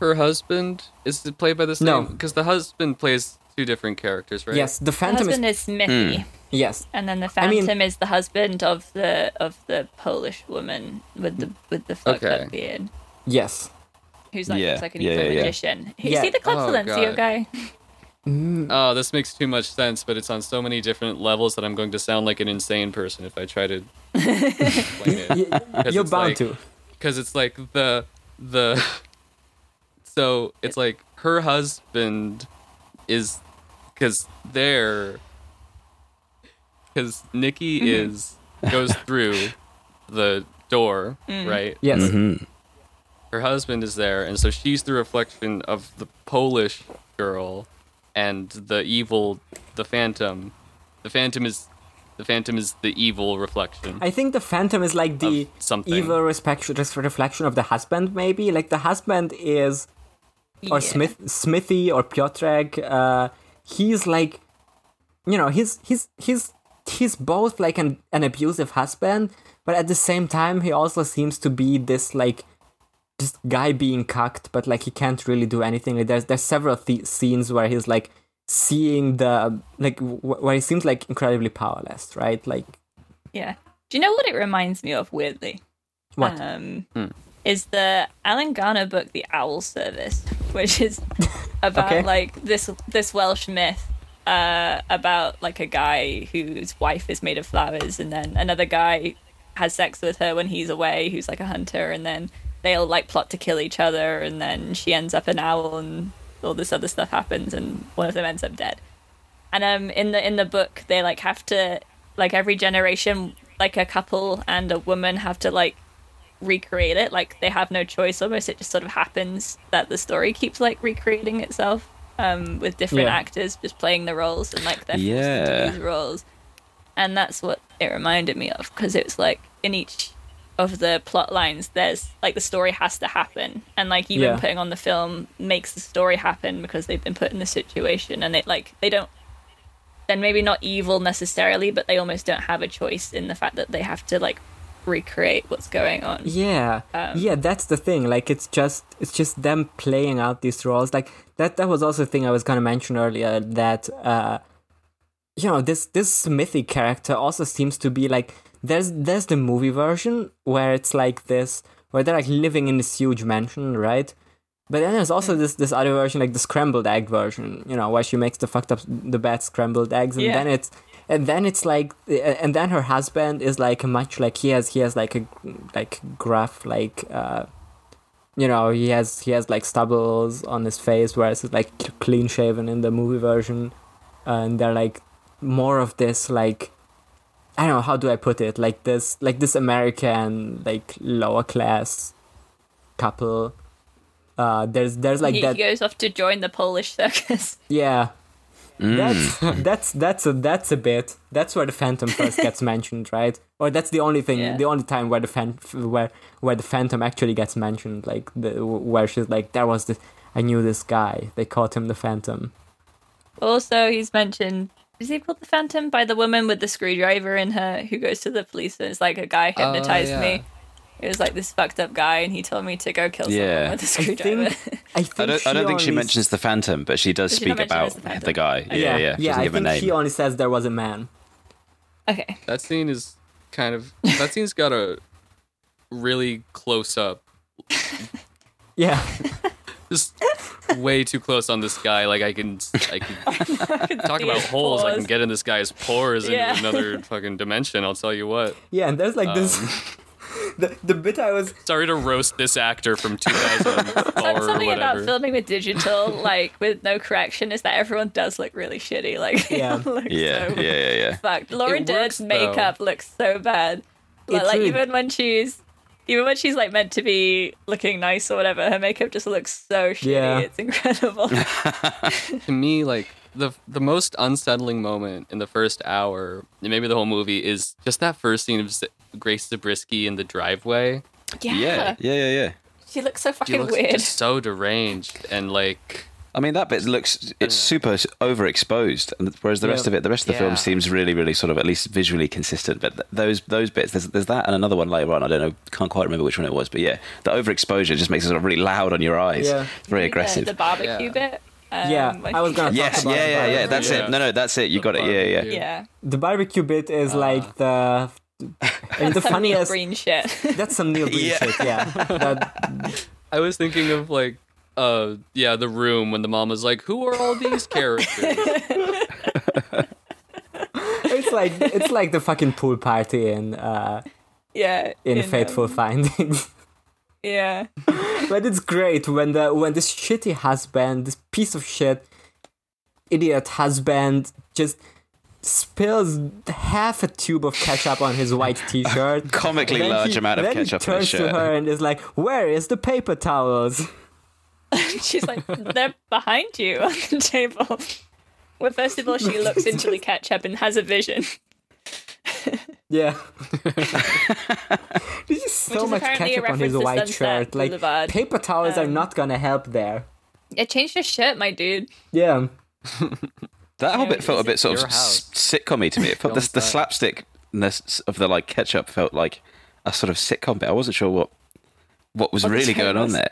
her husband? Is it played by the same? No. because the husband plays two different characters, right? Yes, the The Phantom is husband is Smithy, hmm. yes. and then the I mean- Phantom is the husband of the of the Polish woman with the with the fucked Okay. up beard, Yes. who's like Yeah, looks like an yeah, evil yeah, yeah. magician. You Yeah. see the Club Oh, Silencio God. guy? Mm. Oh, this makes too much sense, but it's on so many different levels that I'm going to sound like an insane person if I try to (laughs) explain it. You're bound like- to. because it's like the the so it's like her husband is because they're because Nikki Mm-hmm. is goes through the door right Yes. Mm-hmm. her husband is there and so she's the reflection of the Polish girl and the evil the phantom the phantom is the phantom is the evil reflection I think the Phantom is like the Of evil respect- reflection of the husband, maybe. Like the husband is, or Yeah. Smith, Smithy or Piotrek. Uh, he's like, you know, he's he's he's he's both like an an abusive husband, but at the same time, he also seems to be this like just guy being cucked, but like he can't really do anything. Like, there's there's several th- scenes where he's like seeing the like w- where he seems like incredibly powerless, right? Like Yeah. Do you know what it reminds me of? Weirdly, what? um, is the Alan Garner book, The Owl Service, which is (laughs) about Okay. like this this Welsh myth uh, about like a guy whose wife is made of flowers, and then another guy has sex with her when he's away, who's like a hunter, and then they'll like plot to kill each other, and then she ends up an owl, and all this other stuff happens, and one of them ends up dead. And um, in the in the book, they like have to like every generation, like a couple and a woman have to like recreate it. Like they have no choice. Almost, it just sort of happens that the story keeps like recreating itself um, with different Yeah. actors just playing the roles and like they're forced Yeah. these roles. And that's what it reminded me of because it was like in each of the plot lines, there's like the story has to happen, and like even Yeah. putting on the film makes the story happen because they've been put in the situation, and it like they don't. Then maybe not evil necessarily, but they almost don't have a choice in the fact that they have to like recreate what's going on. Yeah, Um, yeah, that's the thing. Like, it's just it's just them playing out these roles. Like that. That was also a thing I was gonna mention earlier. That uh, you know, this this Smithy character also seems to be like there's there's the movie version where it's like this where they're like living in this huge mansion, right? But then there's also this this other version, like the scrambled egg version, you know, where she makes the fucked up the bad scrambled eggs, and Yeah. then it's and then it's like and then her husband is like much like he has he has like a like gruff like uh you know he has he has like stubbles on his face whereas it's like clean shaven in the movie version. And they're like more of this like i don't know how do i put it? Like this like this american like lower class couple. Uh there's there's like he, that he goes off to join the Polish circus. yeah Mm. that's (laughs) that's that's a that's a bit that's where the phantom first gets (laughs) mentioned right or that's the only thing Yeah. the only time where the fan where where the phantom actually gets mentioned like the where she's like there was this i knew this guy they called him the phantom Also, he's mentioned. Is he called the Phantom by the woman with the screwdriver in her who goes to the police and it's like a guy Oh, hypnotized yeah. me. It was like this fucked up guy and he told me to go kill Yeah. with a i screwdriver. think i think I don't, I don't think she only- mentions the Phantom, but she does Does she speak mention it about as the Phantom? the guy. Yeah, yeah yeah. She doesn't i give a think name. she only says there was a man okay. That scene is kind of that scene's got a really close up, (laughs) yeah just way too close on this guy. Like I can, I can (laughs) talk about his holes. I can get in this guy's pores Yeah. into another fucking dimension. I'll tell you what. yeah and there's like this Um, the, the bit i was Sorry to roast this actor from 2004 (laughs) Some- or Something about filming with digital, like with no correction, is that everyone does look really shitty. Like, (laughs) Yeah. looks yeah, so yeah, yeah, yeah. (laughs) fucked. Lauren It works, Dern's makeup looks so bad. It Like, like even when she's Even when she's like meant to be looking nice or whatever, her makeup just looks so shitty. Yeah. It's incredible. to me like the the most unsettling moment in the first hour and maybe the whole movie is just that first scene of Z- grace zabriskie in the driveway yeah. Yeah, yeah, yeah, yeah. She looks so she fucking looks weird. just so deranged and like I mean, that bit looks it's super overexposed, and whereas the rest Yeah. of it, the rest of the Yeah. film seems really, really sort of at least visually consistent. But th- those those bits, there's, there's that and another one later on. I don't know, can't quite remember which one it was, but yeah, the overexposure just makes it sort of really loud on your eyes. Yeah. It's very The- aggressive. The, barbecue Yeah. bit. Um, Yeah, when I was gonna talk yes, about yeah, the yeah, yeah. barbecue. That's Yeah. it. No, no, that's it. You The got it. Yeah, yeah. barbecue. Yeah. The barbecue bit is Uh. like the. And the (laughs) Some funniest. green shit. (laughs) That's some Neil Breen Yeah. shit, yeah. That, (laughs) i was thinking of like uh yeah the room when the mom was like who are all these characters it's like it's like the fucking pool party in uh, yeah. in um, Fateful Findings. Yeah. (laughs) but it's great when the when this shitty husband, this piece of shit, idiot husband, just spills half a tube of ketchup on his white (laughs) t-shirt. Comically large he- amount of then ketchup he on turns his to her and is like, "Where is the paper towels?" (laughs) She's like, they're behind you on the table. Well, first of all, she looks into the ketchup and has a vision. Yeah. (laughs) (laughs) There's just so is much apparently a ketchup on his white shirt. Like Boulevard. paper towels are Um, not gonna help there. It changed your shirt, my dude. Yeah. (laughs) That whole bit felt a bit sort of your house? s- sitcom-y to me. It felt the, the slapstickness of the like ketchup felt like a sort of sitcom bit. I wasn't sure what what was What really tone going on there.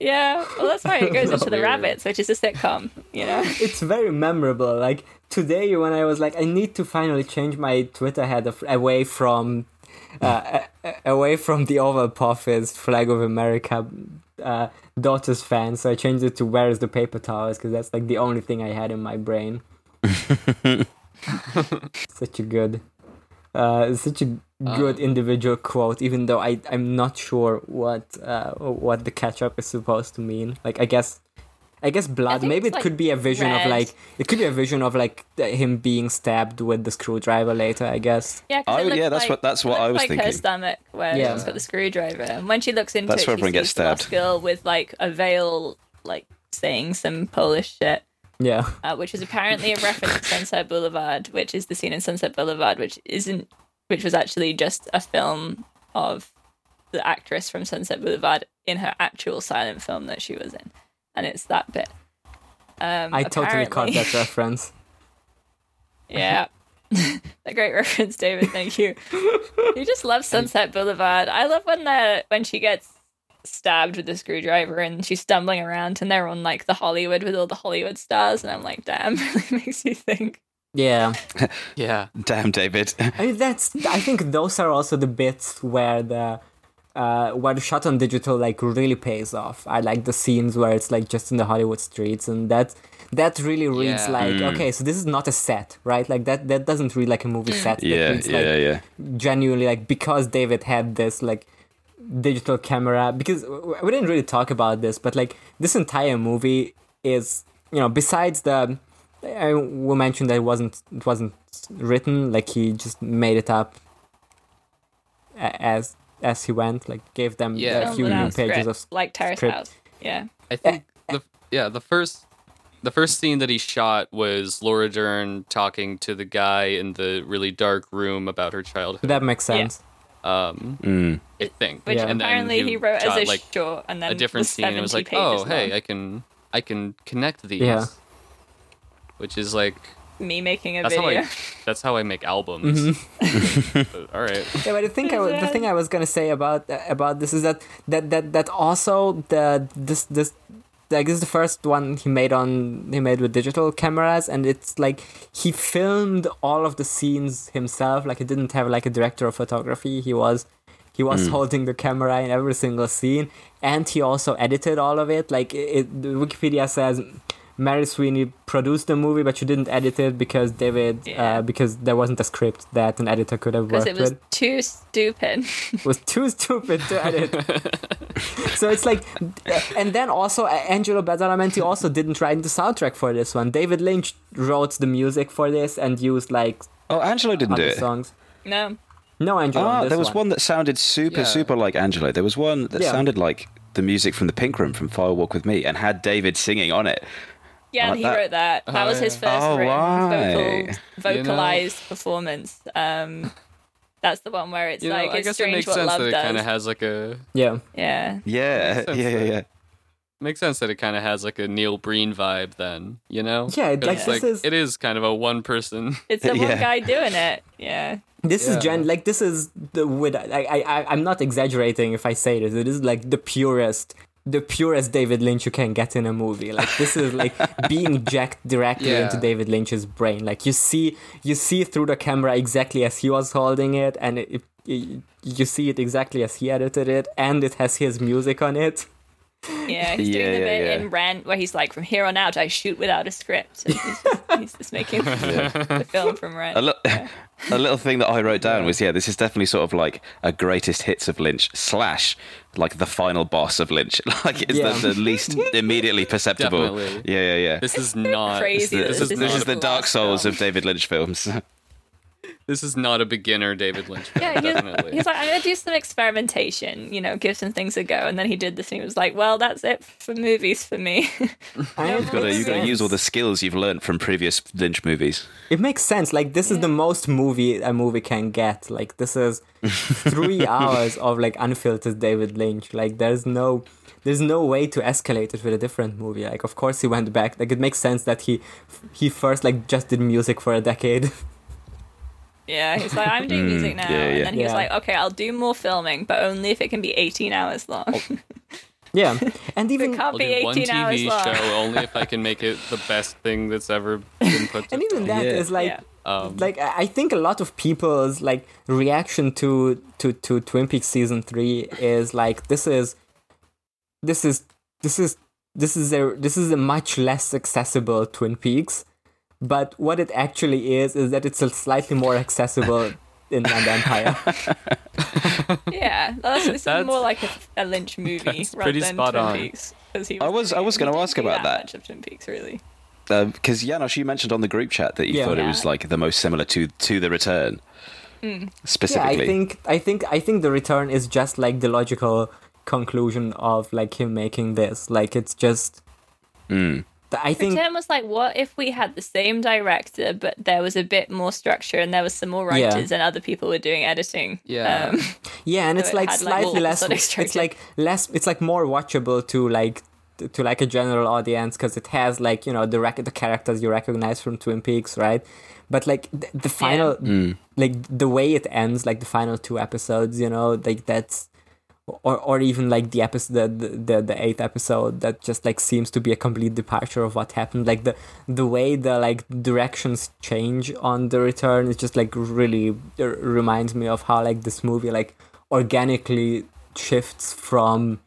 Yeah, well, that's right. It goes (laughs) into the rabbits, which is a sitcom. You know, (laughs) it's very memorable. Like today, when I was like, I need to finally change my Twitter header f- away from, uh, a- a- away from the Oval Office flag of America, uh, daughters fan. So I changed it to Where is the paper towels because that's like the only thing I had in my brain. (laughs) such a good, uh, it's such a good individual quote. Even though I I'm not sure what uh what the ketchup is supposed to mean. Like I guess. I guess blood. think Maybe it like, could be a vision of like it could be a vision of like him being stabbed with the screwdriver later. I guess. yeah. 'cause Oh, it yeah, that's like, what- that's what I was like Her thinking. stomach, where Yeah. she's got the screwdriver, and when she looks into That's it, where she everyone gets sees the lost stabbed. girl with like a veil, like saying some Polish shit. Yeah. uh, which is apparently a reference to Sunset Boulevard, which is the scene in Sunset Boulevard, which isn't, which was actually just a film of the actress from Sunset Boulevard in her actual silent film that she was in, and it's that bit. Um, I totally caught that (laughs) reference. Yeah. (laughs) a great reference, David. Thank you. (laughs) You just love Sunset Boulevard. I love when the when she gets stabbed with the screwdriver and she's stumbling around and they're on like the Hollywood with all the Hollywood stars and I'm like, damn, (laughs) really makes you think. Yeah. (laughs) yeah Damn, David. (laughs) I mean, that's. I think those are also the bits where the. Uh, where the shot on digital like really pays off. I like the scenes where it's like just in the Hollywood streets, and that that really reads Yeah. like Mm. okay, so this is not a set, right? Like that that doesn't read like a movie set. That yeah, reads, yeah, like, yeah. genuinely like because David had this like digital camera because we didn't really talk about this but like this entire movie is you know besides the I, we mentioned that it wasn't it wasn't written like he just made it up as as he went like gave them Yeah. a few new pages script, of like Terrace script. House. Yeah. I think the yeah the first the first scene that he shot was Laura Dern talking to the guy in the really dark room about her childhood. that makes sense Um, Mm. I think. Which Yeah. And then apparently he, wrote shot, as a like short and then a different was scene. and It was like, oh hey, long. I can I can connect these. Yeah. Which is like me making a that's how video. I (laughs) that's how I make albums. Mm-hmm. (laughs) (laughs) But, all right. yeah but i think I, wa- the thing i was gonna say about about this is that that that that also the this this this is the first one he made on he made with digital cameras and it's like he filmed all of the scenes himself. Like he didn't have like a director of photography. He was he was mm. holding the camera in every single scene. And he also edited all of it. Like it, it wikipedia says Mary Sweeney produced the movie, but she didn't edit it because David, Yeah. uh, because there wasn't a script that an editor could have Because worked it was with too stupid. was too stupid to edit. (laughs) so it's like, and then also uh, Angelo Badalamenti also didn't write the soundtrack for this one. David Lynch wrote the music for this and used like Oh, Angelo didn't do it. songs. no. No Angelo. on Ah, this there was one. one that sounded super, Yeah. super like Angelo. There was one that Yeah. sounded like the music from the Pink Room from Fire Walk with Me and had David singing on it. Yeah, like he that. wrote that. That Oh, was his first Oh, written right. vocal, You know- vocalized performance. Um, that's the one where it's You like I it's guess it makes what sense love that it does. kind of has like a Yeah. yeah, Yeah, yeah, yeah, yeah. makes sense that it kind of has like a Neil Breen vibe. Then you know, Yeah, it- 'Cause like, this is- it is kind of a one person. (laughs) it's the (laughs) one Yeah. guy doing it. Yeah, This Yeah. is gen like this is the with I, I I I'm not exaggerating if I say this. It is like the purest the purest David Lynch you can get in a movie. Like this is like (laughs) being jacked directly Yeah. into David Lynch's brain. Like you see you see through the camera exactly as he was holding it and it, it, it- you see it exactly as he edited it and it has his music on it. yeah. He's doing Yeah, the yeah, bit yeah. in Rent where he's like, "From here on out, I shoot without a script." And he's, just, he's just making (laughs) the film from Rent. A, li- a little thing that I wrote down was yeah, this is definitely sort of like a greatest hits of Lynch slash like the final boss of Lynch. (laughs) Like it's Yeah. the, the least immediately perceptible. Definitely. Yeah, yeah, yeah. This is (laughs) not crazy This, that is this this not is the the Dark Souls film. of David Lynch films. (laughs) this is not a beginner David Lynch. Film, Yeah, he definitely. he's like, I'm gonna do some experimentation, you know, give some things a go, and then he did this, and he was like, "Well, that's it for movies for me." (laughs) You've got to you've got to use all the skills you've learned from previous Lynch movies. It makes sense. Like this is the most movie a movie can get. Like this is three (laughs) hours of like unfiltered David Lynch. Like there's no there's no way to escalate it with a different movie. Like of course he went back. Like it makes sense that he he first like just did music for a decade. (laughs) yeah, he's like, "I'm doing music now," yeah, yeah. and then he was Yeah. like, "Okay, I'll do more filming, but only if it can be 18 hours long." (laughs) yeah, and it even can't I'll be do one 18 hours TV long. show only if I can make it the best thing that's ever been put. (laughs) To and even film. that is Yeah. like. Yeah. Um, like I I think a lot of people's like reaction to to to Twin Peaks season three is like this is this is this is this is a this is a much less accessible Twin Peaks, but what it actually is is that it's a slightly more accessible Inland Empire. (laughs) yeah, that's, this is That's- more like a, a Lynch movie that's rather pretty than spot Twin on. Peaks. 'cause he I was- I was gonna ask about that. Much of Twin Peaks, really. Because Janosch, you mentioned on the group chat that you Yeah. thought it was Yeah. like the most similar to to the Return, yeah, specifically. I think I think I think the return is just like the logical conclusion of like him making this. Like it's just Mm. I think Return was like, what if we had the same director, but there was a bit more structure and there was some more Yeah. writers and other people were doing editing? Yeah. Um, (laughs) Yeah, and it's So it like had, like, slightly more less. episodic It's like less. It's like more watchable to like to, to like a general audience because it has like you know the rec- the characters you recognize from Twin Peaks, right? But like the, the final, like the way it ends, like the final two episodes, you know, like that's. Or, or even like the episode the, the the eighth episode that just like seems to be a complete departure of what happened. Like the the way the like directions change on the return is just like really uh, reminds me of how like this movie like organically shifts from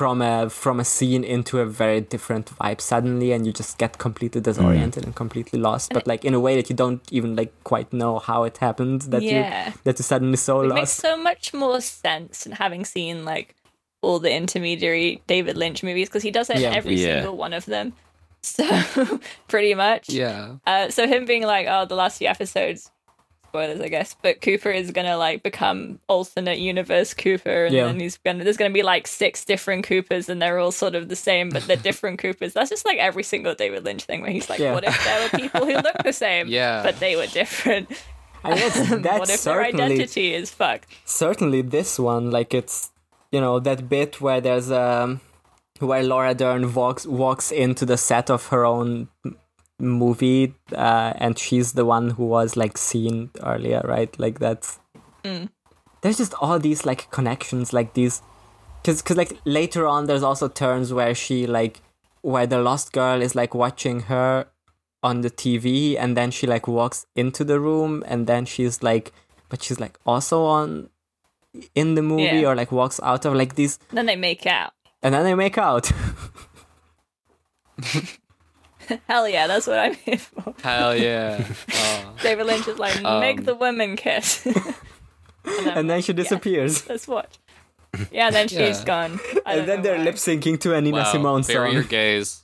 from a from a scene into a very different vibe suddenly and you just get completely disoriented and completely lost but like in a way that you don't even like quite know how it happened that Yeah. you that you're suddenly so it makes lost so much more sense and having seen like all the intermediary David Lynch movies because he does it Yeah. in every Yeah. single one of them. (laughs) So pretty much. yeah. Uh, so him being like, oh, the last few episodes, spoilers, I guess, but Cooper is gonna like become alternate universe Cooper, and Yeah. then he's gonna there's gonna be like six different Coopers, and they're all sort of the same, but they're different (laughs) Coopers. That's just like every single David Lynch thing where he's like, Yeah. what if there were people who look the same, (laughs) Yeah. but they were different? I mean, (laughs) that's, what that's if their identity is fucked? certainly this one like it's you know that bit where there's um where Laura Dern walks walks into the set of her own m- movie uh, and she's the one who was like seen earlier right like that's there's just all these like connections like these because cause, like later on there's also turns where she like where the lost girl is like watching her on the TV and then she like walks into the room and then she's like but she's like also on in the movie Yeah. or like walks out of like these Then they make out. and then they make out (laughs) (laughs) (laughs) Hell yeah, that's what I'm here for. Hell yeah. (laughs) Oh. David Lynch is like, make Um, the women kiss. (laughs) and then, and then she disappears let's watch. Yeah, and then she's Yeah. gone. And then know they're lip syncing to a Nina Wow. Simone Bury your gaze.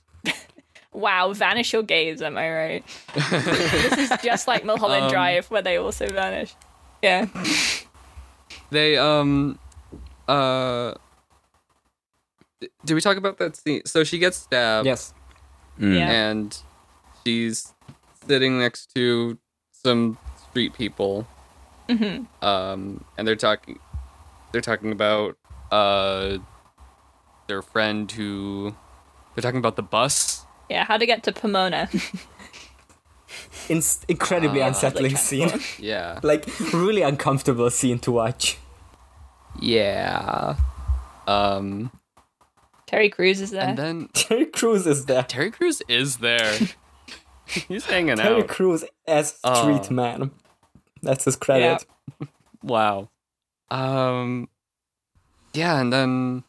Wow, vanish your gaze, am I right? this is just like Mulholland Um, Drive, where they also vanish. Yeah. They um uh d- did we talk about that scene? So she gets stabbed Yes. Mm. Yeah. and she's sitting next to some street people. hmm Um and they're talking they're talking about uh their friend who they're talking about the bus. Yeah. How to get to Pomona? (laughs) In- incredibly Ah. unsettling Like scene. (laughs) Yeah. like really uncomfortable scene to watch. Yeah. Um Terry Crews is there. and then (laughs) Terry Crews is there. Terry Crews is there. (laughs) He's hanging Terry out. Terry Crews as street Oh. man. That's his credit. (laughs) Wow. Um yeah, and then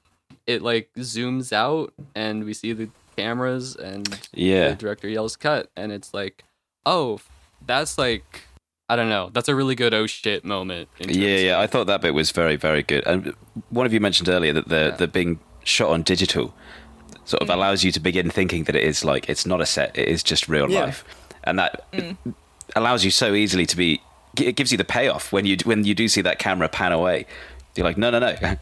it like zooms out and we see the cameras and the Yeah. director yells cut and it's like, "Oh, that's like I don't know. That's a really good oh shit moment." in Yeah, yeah. of- I thought that bit was very, very good. And one of you mentioned earlier that the Yeah. the being shot on digital sort of mm. allows you to begin thinking that it is like it's not a set; it is just real Yeah. life, and that mm. allows you so easily to be. It gives you the payoff when you when you do see that camera pan away. You're like, no, no, no, (laughs)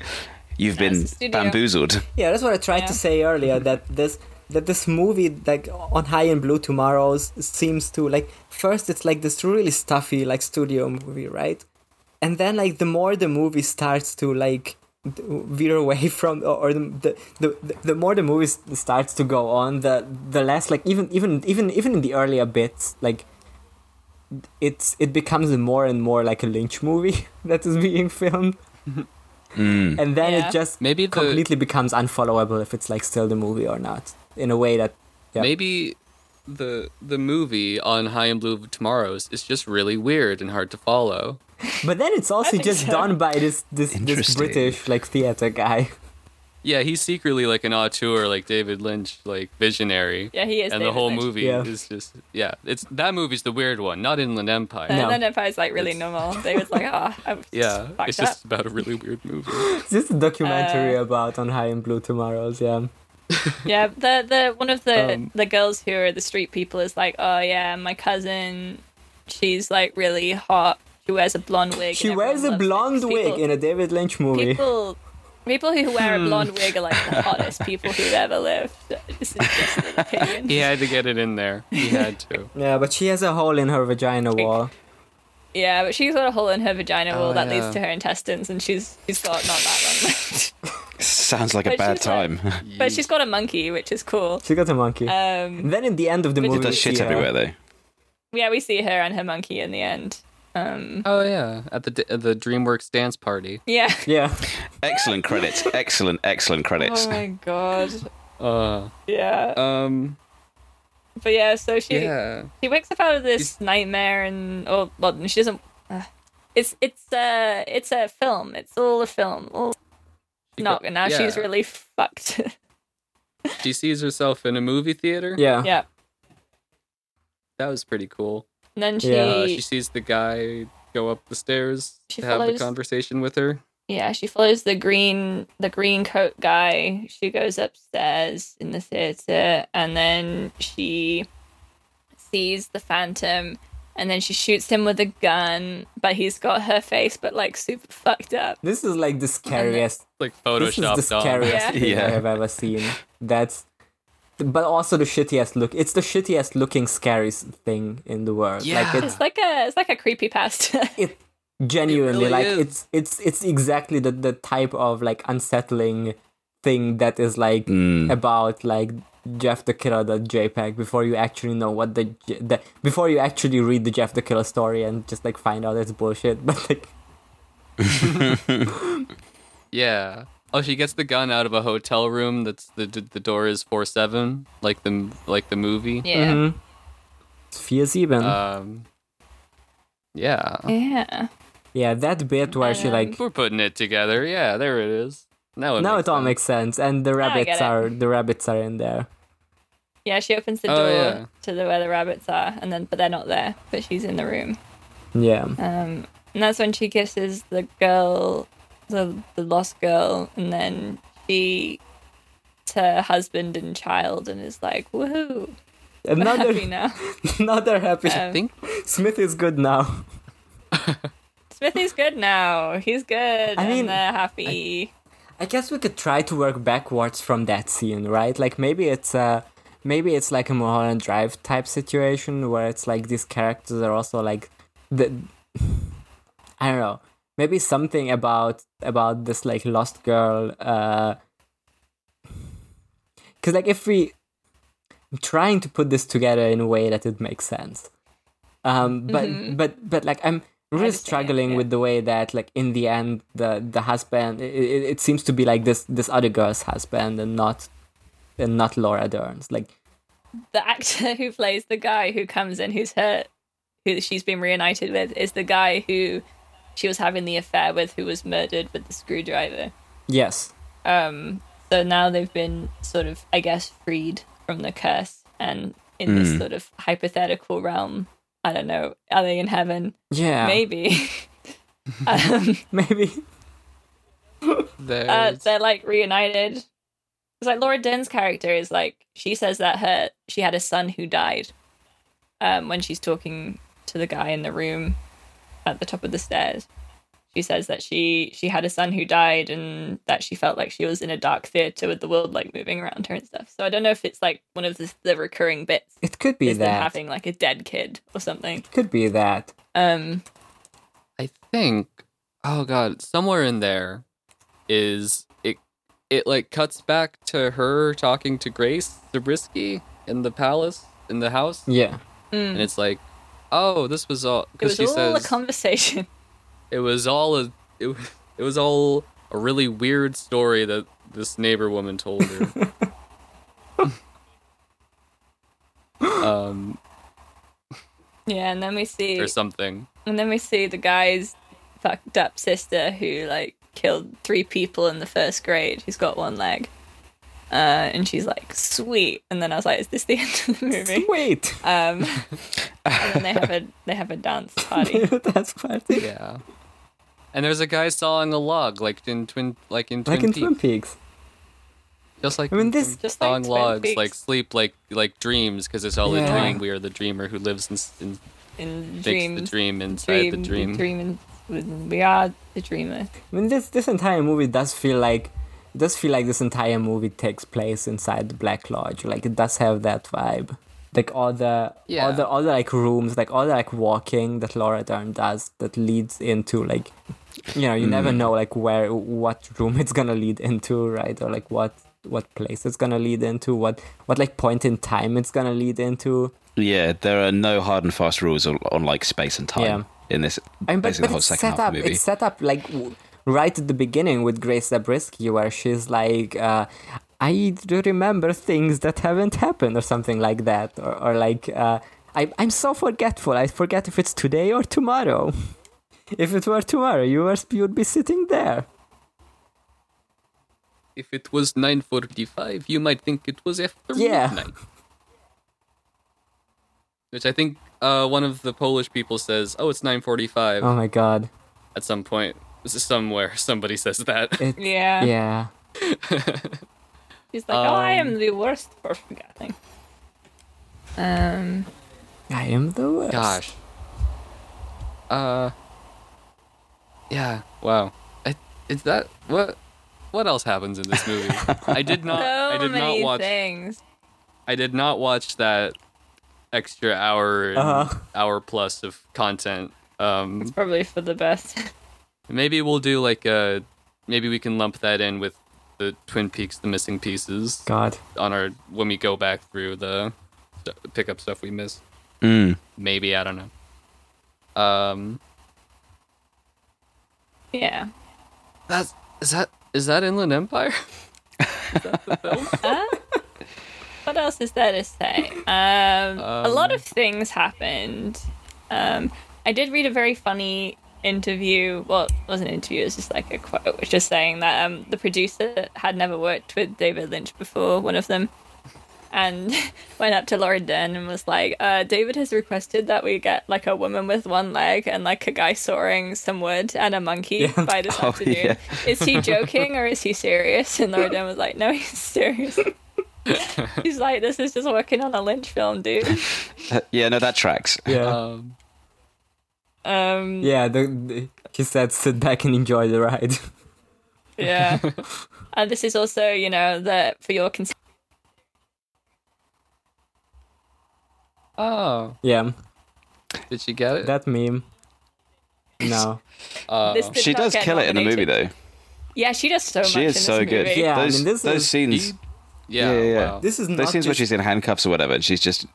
you've Yeah, been it's a studio. bamboozled. Yeah, that's what I tried Yeah. to say earlier. That this that this movie like on High in Blue Tomorrows seems to like first it's like this really stuffy like studio movie, right? And then like the more the movie starts to like d- veer away (laughs) from or, or the, the the the more the movie starts to go on, the the less like even even even even in the earlier bits like it's it becomes more and more like a Lynch movie (laughs) that is being filmed. (laughs) Mm. And then Yeah. it just Maybe the completely becomes unfollowable if it's like still the movie or not in a way that yeah. maybe the the movie on High in Blue Tomorrows is just really weird and hard to follow. but then it's also just so. done by this this, this british like theater guy Yeah, he's secretly like an auteur, like David Lynch, like visionary. yeah, he is. and the whole Lynch. movie Yeah. is just yeah. It's that movie's the weird one, not Inland Empire. And No. then Empire's like really It's- normal. David's like, oh, (laughs) I'm Yeah, fucked it's just about a really weird movie. (laughs) it's just a documentary Uh, about on high in blue tomorrows yeah (laughs) Yeah, the the one of the Um, the girls who are the street people is like, oh yeah, my cousin, she's like really hot. She wears a blonde wig. she wears a everyone loves it. blonde People- wig in a david lynch movie People, people who wear a blonde wig are like the (laughs) hottest people who've ever lived. This is just an opinion. He had to get it in there. He had to. (laughs) yeah but she has a hole in her vagina wall Yeah, but she's got a hole in her vagina wall Oh, that yeah. leads to her intestines, and she's she's got not that long left. Sounds like a bad she's like- time. (laughs) but she's got a monkey, which is cool. she got a monkey Um, and then in the end of the movie it does shit see her- everywhere though. yeah, we see her and her monkey in the end. Um, Oh yeah, at the at the DreamWorks dance party. yeah. (laughs) yeah Excellent credits. Excellent, excellent credits. Oh my god. (laughs) Uh, Yeah. um, But yeah, so she yeah. she wakes up out of this nightmare and oh well she doesn't uh, it's it's uh it's a film. It's all a film. All She not go- now she's really fucked. (laughs) She sees herself in a movie theater. yeah yeah. that was pretty cool. And then she Yeah. Uh, she sees the guy go up the stairs She to have the conversation with her. yeah, she follows the green the green coat guy. She goes upstairs in the theater and then she sees the phantom and then she shoots him with a gun, but he's got her face but like super fucked up. this is like the scariest Like this is the photoshopped scariest Yeah. (laughs) thing Yeah. I have ever seen. That's, but also the shittiest look. It's the shittiest looking scariest thing in the world. Like Yeah. it's It's like a it's like a creepy pasta. (laughs) it genuinely really like is. it's it's it's exactly the the type of like unsettling thing that is like Mm. about like Jeff the Killer the JPEG before you actually know what the, the before you actually read the Jeff the Killer story and just like find out it's bullshit. (laughs) But like (laughs) Yeah. Oh, she gets the gun out of a hotel room. That's the the, the door is four seven, like the like the movie. yeah. mhm. it's Vier Sieben. Um. Yeah. Yeah. yeah, that bit where she like We're putting it together. Yeah, there it is. Now it now makes it all sense. makes sense, and the rabbits are the rabbits are in there. Yeah, she opens the Oh, door yeah. to the where the rabbits are, and then but they're not there. But she's in the room. Yeah, Um, and that's when she kisses the girl, the the lost girl, and then she to her husband and child, and is like, "Woohoo, we're another happy now." (laughs) another happy. I Um, think Smith is good now. Smithy's good now. He's good. I and mean, they're happy. I guess we could try to work backwards from that scene, right? Like maybe it's uh maybe it's like a Mulholland Drive type situation where it's like these characters are also like the (laughs) I don't know. Maybe something about about this like lost girl uh cuz like if we I'm trying to put this together in a way that it makes sense. Um but but but like I'm really struggling yeah. with the way that like in the end the the husband it, it, it seems to be like this this other girl's husband and not and not Laura Dern's like the actor who plays the guy who comes in who's hurt who she's been reunited with is the guy who she was having the affair with who was murdered with the screwdriver. Yes. Um so now they've been sort of i guess freed from the curse and in this Mm. sort of hypothetical realm. I don't know. Are they in heaven? Yeah. Maybe. (laughs) Um maybe. Uh, There's, they're like reunited it's like laura dern's character is like she says that her she had a son who died um when she's talking to the guy in the room at the top of the stairs. She says that she she had a son who died and that she felt like she was in a dark theater with the world like moving around her and stuff. So i don't know if it's like one of the, the recurring bits it could be is them that. having like a dead kid or something. Could be that. Um I think. Oh god, somewhere in there is it. It like cuts back to her talking to Grace Zabriskie in the palace in the house, yeah and it's like, oh, this was all it because was she all says a conversation (laughs) it was all a it, it was all a really weird story that this neighbor woman told her. (laughs) um, yeah and then we see or something. And then we see the guy's fucked up sister who like killed three people in the first grade. Who's got one leg, uh, and she's like, "Sweet." And then I was like, "Is this the (laughs) end of the movie?" Sweet. Um, and then they have a (laughs) they have a dance party. (laughs) that's party Yeah. And there's a guy sawing a log, like in twin, like in Twin like in Peaks, Twin Peaks just like I mean, this- Just like sawing Twin logs, Peaks. like sleep, like like dreams, because it's all Yeah. a dream. We are the dreamer who lives in, in In dreams, the dream inside the dream. dream, and we are the dreamer. I mean this this entire movie does feel like it does feel like this entire movie takes place inside the Black Lodge like it does have that vibe like all the Yeah. all the all the like rooms like all the like walking that Laura Dern does that leads into like you know you never mm. know like where what room it's gonna lead into right or like what what place it's gonna lead into what what like point in time it's gonna lead into Yeah, there are no hard and fast rules on, on like space and time Yeah. In this. I mean, but, basically but the whole it's second set half up. of the movie. It's set up like w- right at the beginning with Grace Zabriskie, where she's like, uh, "I do remember things that haven't happened," or something like that, or, or like, uh, I, "I'm so forgetful. I forget if it's today or tomorrow. (laughs) if it were tomorrow, you were you'd be sitting there." If it was 9:45, you might think it was after Yeah. midnight. Which I think uh, one of the Polish people says, "Oh, it's 9:45." Oh my god! At some point, somewhere (laughs) somebody says that. It, (laughs) Yeah. yeah. (laughs) He's like, "Oh, I am Um, the worst for forgetting." Um. I am the worst. Gosh. Uh. Yeah. Wow. I, is that what? What else happens in this movie? I did not. So I did not many watch. things. I did not watch that extra hour Uh-huh. hour plus of content. Um, it's Probably for the best. (laughs) maybe we'll do like a. Maybe we can lump that in with the Twin Peaks: The Missing Pieces God. on our when we go back through the pick up stuff we missed. Mm. Maybe I don't know. Um, yeah. that's is that is that Inland Empire? (laughs) (laughs) Uh, what else is there to say? Um, a lot of things happened. Um, I did read a very funny interview. Well, it wasn't an interview. It was just like a quote, which was saying that um, the producer had never worked with David Lynch before. One of them. And (laughs) went up to Laura Dern and was like, uh, David has requested that we get like a woman with one leg and like a guy sawing some wood and a monkey by this (laughs) Oh, afternoon. yeah. Is he joking or is he serious? And Laura Dern was like, No, he's serious. (laughs) (laughs) He's like, This is just working on a Lynch film, dude. (laughs) Yeah, no, that tracks. Yeah. Um, Um, yeah. The, the She said, "Sit back and enjoy the ride." (laughs) Yeah. and this is also, you know, that for your cons- Oh, yeah, did she get it? that meme. No. Uh, this She does get kill it in the movie, though. Yeah, she does so She much. is in so this good. movie. Yeah, I those, mean, this those is- scenes, yeah, Yeah, yeah, yeah. wow. This is not those scenes where just- she's in handcuffs or whatever, and she's just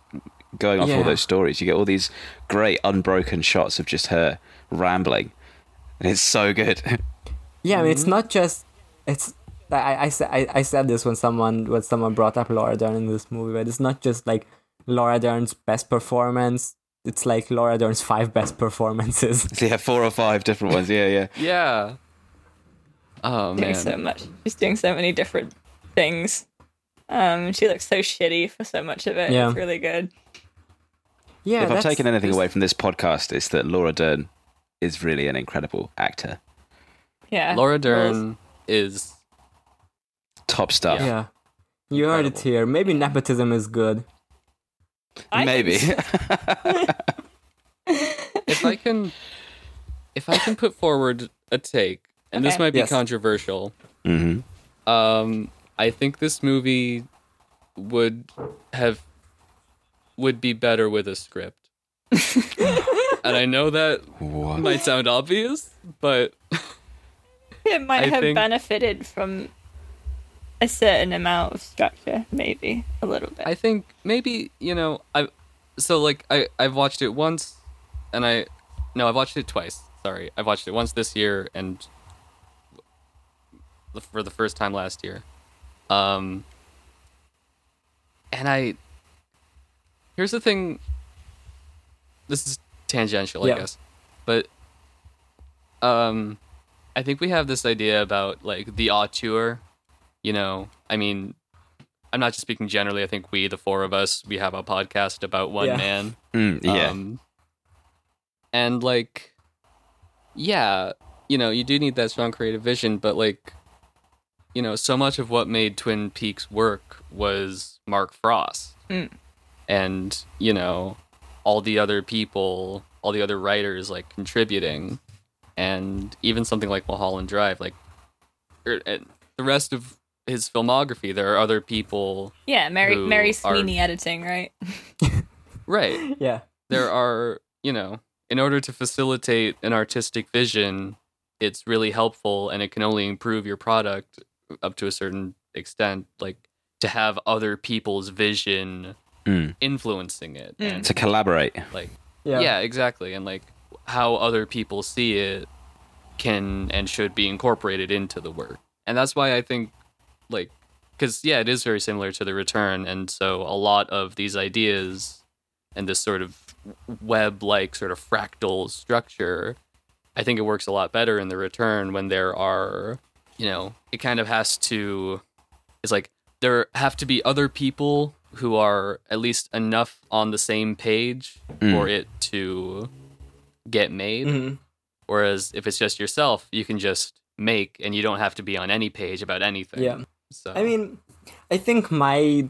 going off all those stories. You get all these great unbroken shots of just her rambling, and it's so good. (laughs) Yeah, I mean, Mm-hmm. it's not just it's. I, I, I, I said this when someone when someone brought up Laura Dern in this movie, but it's not just like Laura Dern's best performance. It's like Laura Dern's five best performances. so you have four or five different ones. Yeah, yeah. Yeah. Oh doing so much. She's doing so many different things. Um, she looks so shitty for so much of it. Yeah. It's really good. Yeah, if I've taken anything away from this podcast, it's that Laura Dern is really an incredible actor, Yeah. Laura. Dern is top stuff. Yeah, you heard it Incredible. here. Maybe nepotism is good. I Maybe. so. (laughs) if I can if I can put forward a take, and this might be Yes. controversial, hmm um, I think this movie would have would be better with a script. (laughs) and I know that What? might sound obvious, but it might I have think- benefited from a certain amount of structure, maybe a little bit. I think maybe you know I so like I I've watched it once, and I no I've watched it twice. Sorry, I've watched it once this year and for the first time last year. Um, and I here's the thing. This is tangential, Yeah. I guess, but um, I think we have this idea about like the auteur. You know, I mean, I'm not just speaking generally. I think we, the four of us, we have a podcast about one Yeah. man. Mm, yeah. Um, and like, yeah, you know, you do need that strong creative vision, but like, you know, so much of what made Twin Peaks work was Mark Frost. Mm. And, you know, all the other people, all the other writers like contributing. And even something like Mulholland Drive, like, er, and the rest of his filmography, there are other people. yeah, Mary who Mary are- Sweeney editing, right? (laughs) Right. Yeah, there are you know in order to facilitate an artistic vision it's really helpful and it can only improve your product up to a certain extent like to have other people's vision Mm. influencing it Mm. and To collaborate. like yeah, yeah. exactly and like how other people see it can and should be incorporated into the work and that's why i think like because yeah it is very similar to the return and so a lot of these ideas and this sort of web like sort of fractal structure i think it works a lot better in the return when there are you know it kind of has to it's like there have to be other people who are at least enough on the same page Mm. for it to get made Mhm. whereas if it's just yourself you can just make and you don't have to be on any page about anything Yeah. so I mean, I think my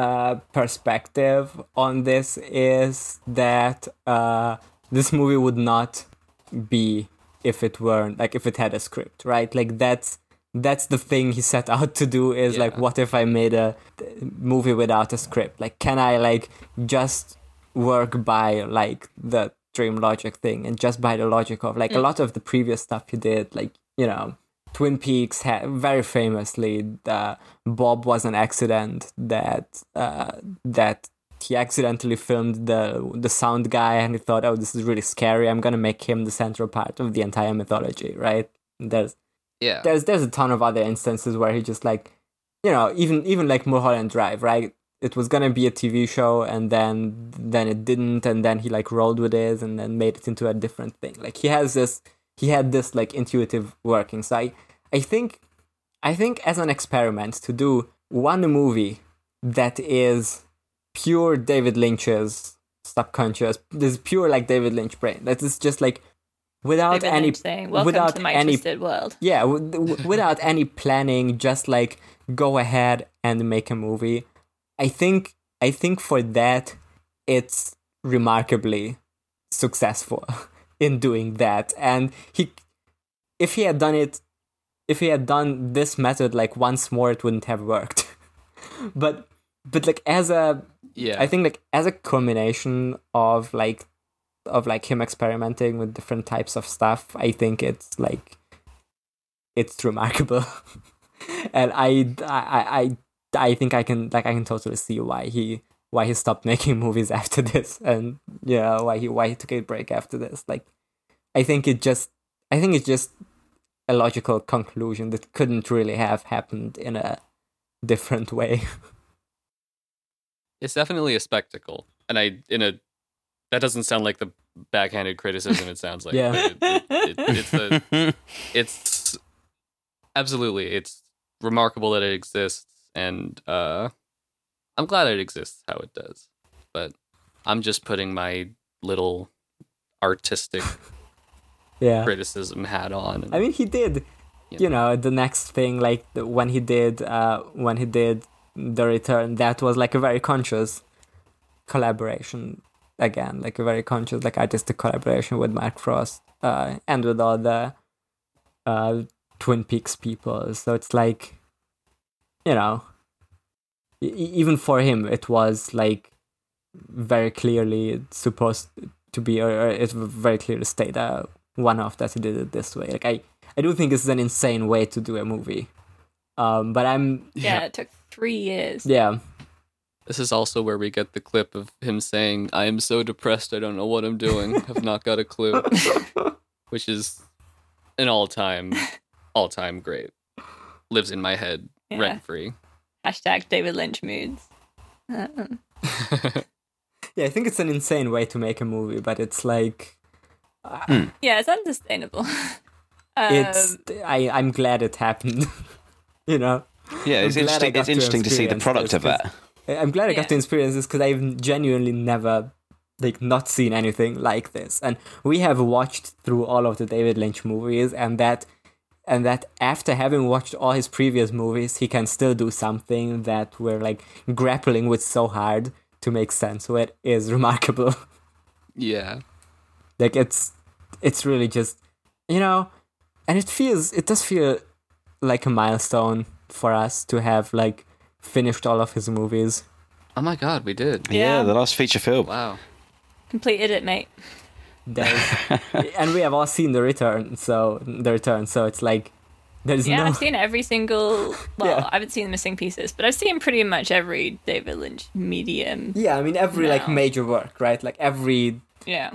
uh, perspective on this is that uh, this movie would not be if it weren't like if it had a script, right? Like that's that's the thing he set out to do is like what if I made a movie without a script? Like can I like just work by like the dream logic thing and just by the logic of like a lot of the previous stuff he did like you know Twin Peaks had very famously uh, Bob was an accident that uh, that he accidentally filmed the the sound guy and he thought oh this is really scary. I'm gonna make him the central part of the entire mythology right? There's yeah. there's there's a ton of other instances where he just like you know even even like Mulholland Drive right? It was gonna be a TV show and then then it didn't and then he like rolled with it and then made it into a different thing. Like he has this he had this like intuitive working. So I I think I think as an experiment to do one movie that is pure David Lynch's subconscious. This is pure like David Lynch brain. That is just like without David any saying, "Welcome without to my any twisted world." yeah w- w- without any planning just like go ahead and make a movie. I think i think for that it's remarkably successful (laughs) in doing that. And he if he had done it if he had done this method like once more it wouldn't have worked. (laughs) But but like as a Yeah. I think like as a culmination of like of like him experimenting with different types of stuff, I think it's like it's remarkable. (laughs) and I, I I I think I can like I can totally see why he why he stopped (laughs) making movies after this and yeah, why he why he took a break after this. Like I think it just I think it's just a logical conclusion that couldn't really have happened in a different way. (laughs) it's definitely a spectacle, and I in a that doesn't sound like the backhanded criticism it sounds like. Yeah. it, it, it, it's a (laughs) it's absolutely it's remarkable that it exists and uh i'm glad it exists how it does but i'm just putting my little artistic yeah. criticism hat on and, I mean, he did, you you know, the next thing, like when he did, uh, when he did the return, that was like a very conscious collaboration again, like a very conscious, like artistic collaboration with Mark Frost, uh, and with all the, uh, Twin Peaks people. So it's like, you know, e- even for him, it was like very clearly supposed to be, or, or it very clearly stated uh, one off that he did it this way. Like I, I do think this is an insane way to do a movie. Um, but I'm Yeah, it took three years. yeah, this is also where we get the clip of him saying i am so depressed i don't know what i'm doing (laughs) I've not got a clue (laughs) which is an all-time all-time great lives in my head Yeah. rent free Hashtag David Lynch moods. Uh, (laughs) yeah. I think it's an insane way to make a movie, but it's like yeah, it's understandable. um, it's I I'm glad it happened. you know, Yeah, it's I'm glad I interesting. It's to interesting to see the product of that. I- I'm glad I got Yeah. to experience this because I've genuinely never like not seen anything like this. And we have watched through all of the David Lynch movies and that and that after having watched all his previous movies, he can still do something that we're like grappling with so hard to make sense with is (laughs) remarkable. yeah like it's it's really just you know and it feels it does feel like a milestone for us to have like finished all of his movies oh my god we did Yeah, Yeah. the last feature film. wow completed it, mate. (laughs) And we have all seen the return so the return so it's like there's Yeah, no I've seen every single. (laughs) Well, Yeah. I haven't seen the missing pieces, but I've seen pretty much every David Lynch medium. yeah i mean every like major work right like every Yeah,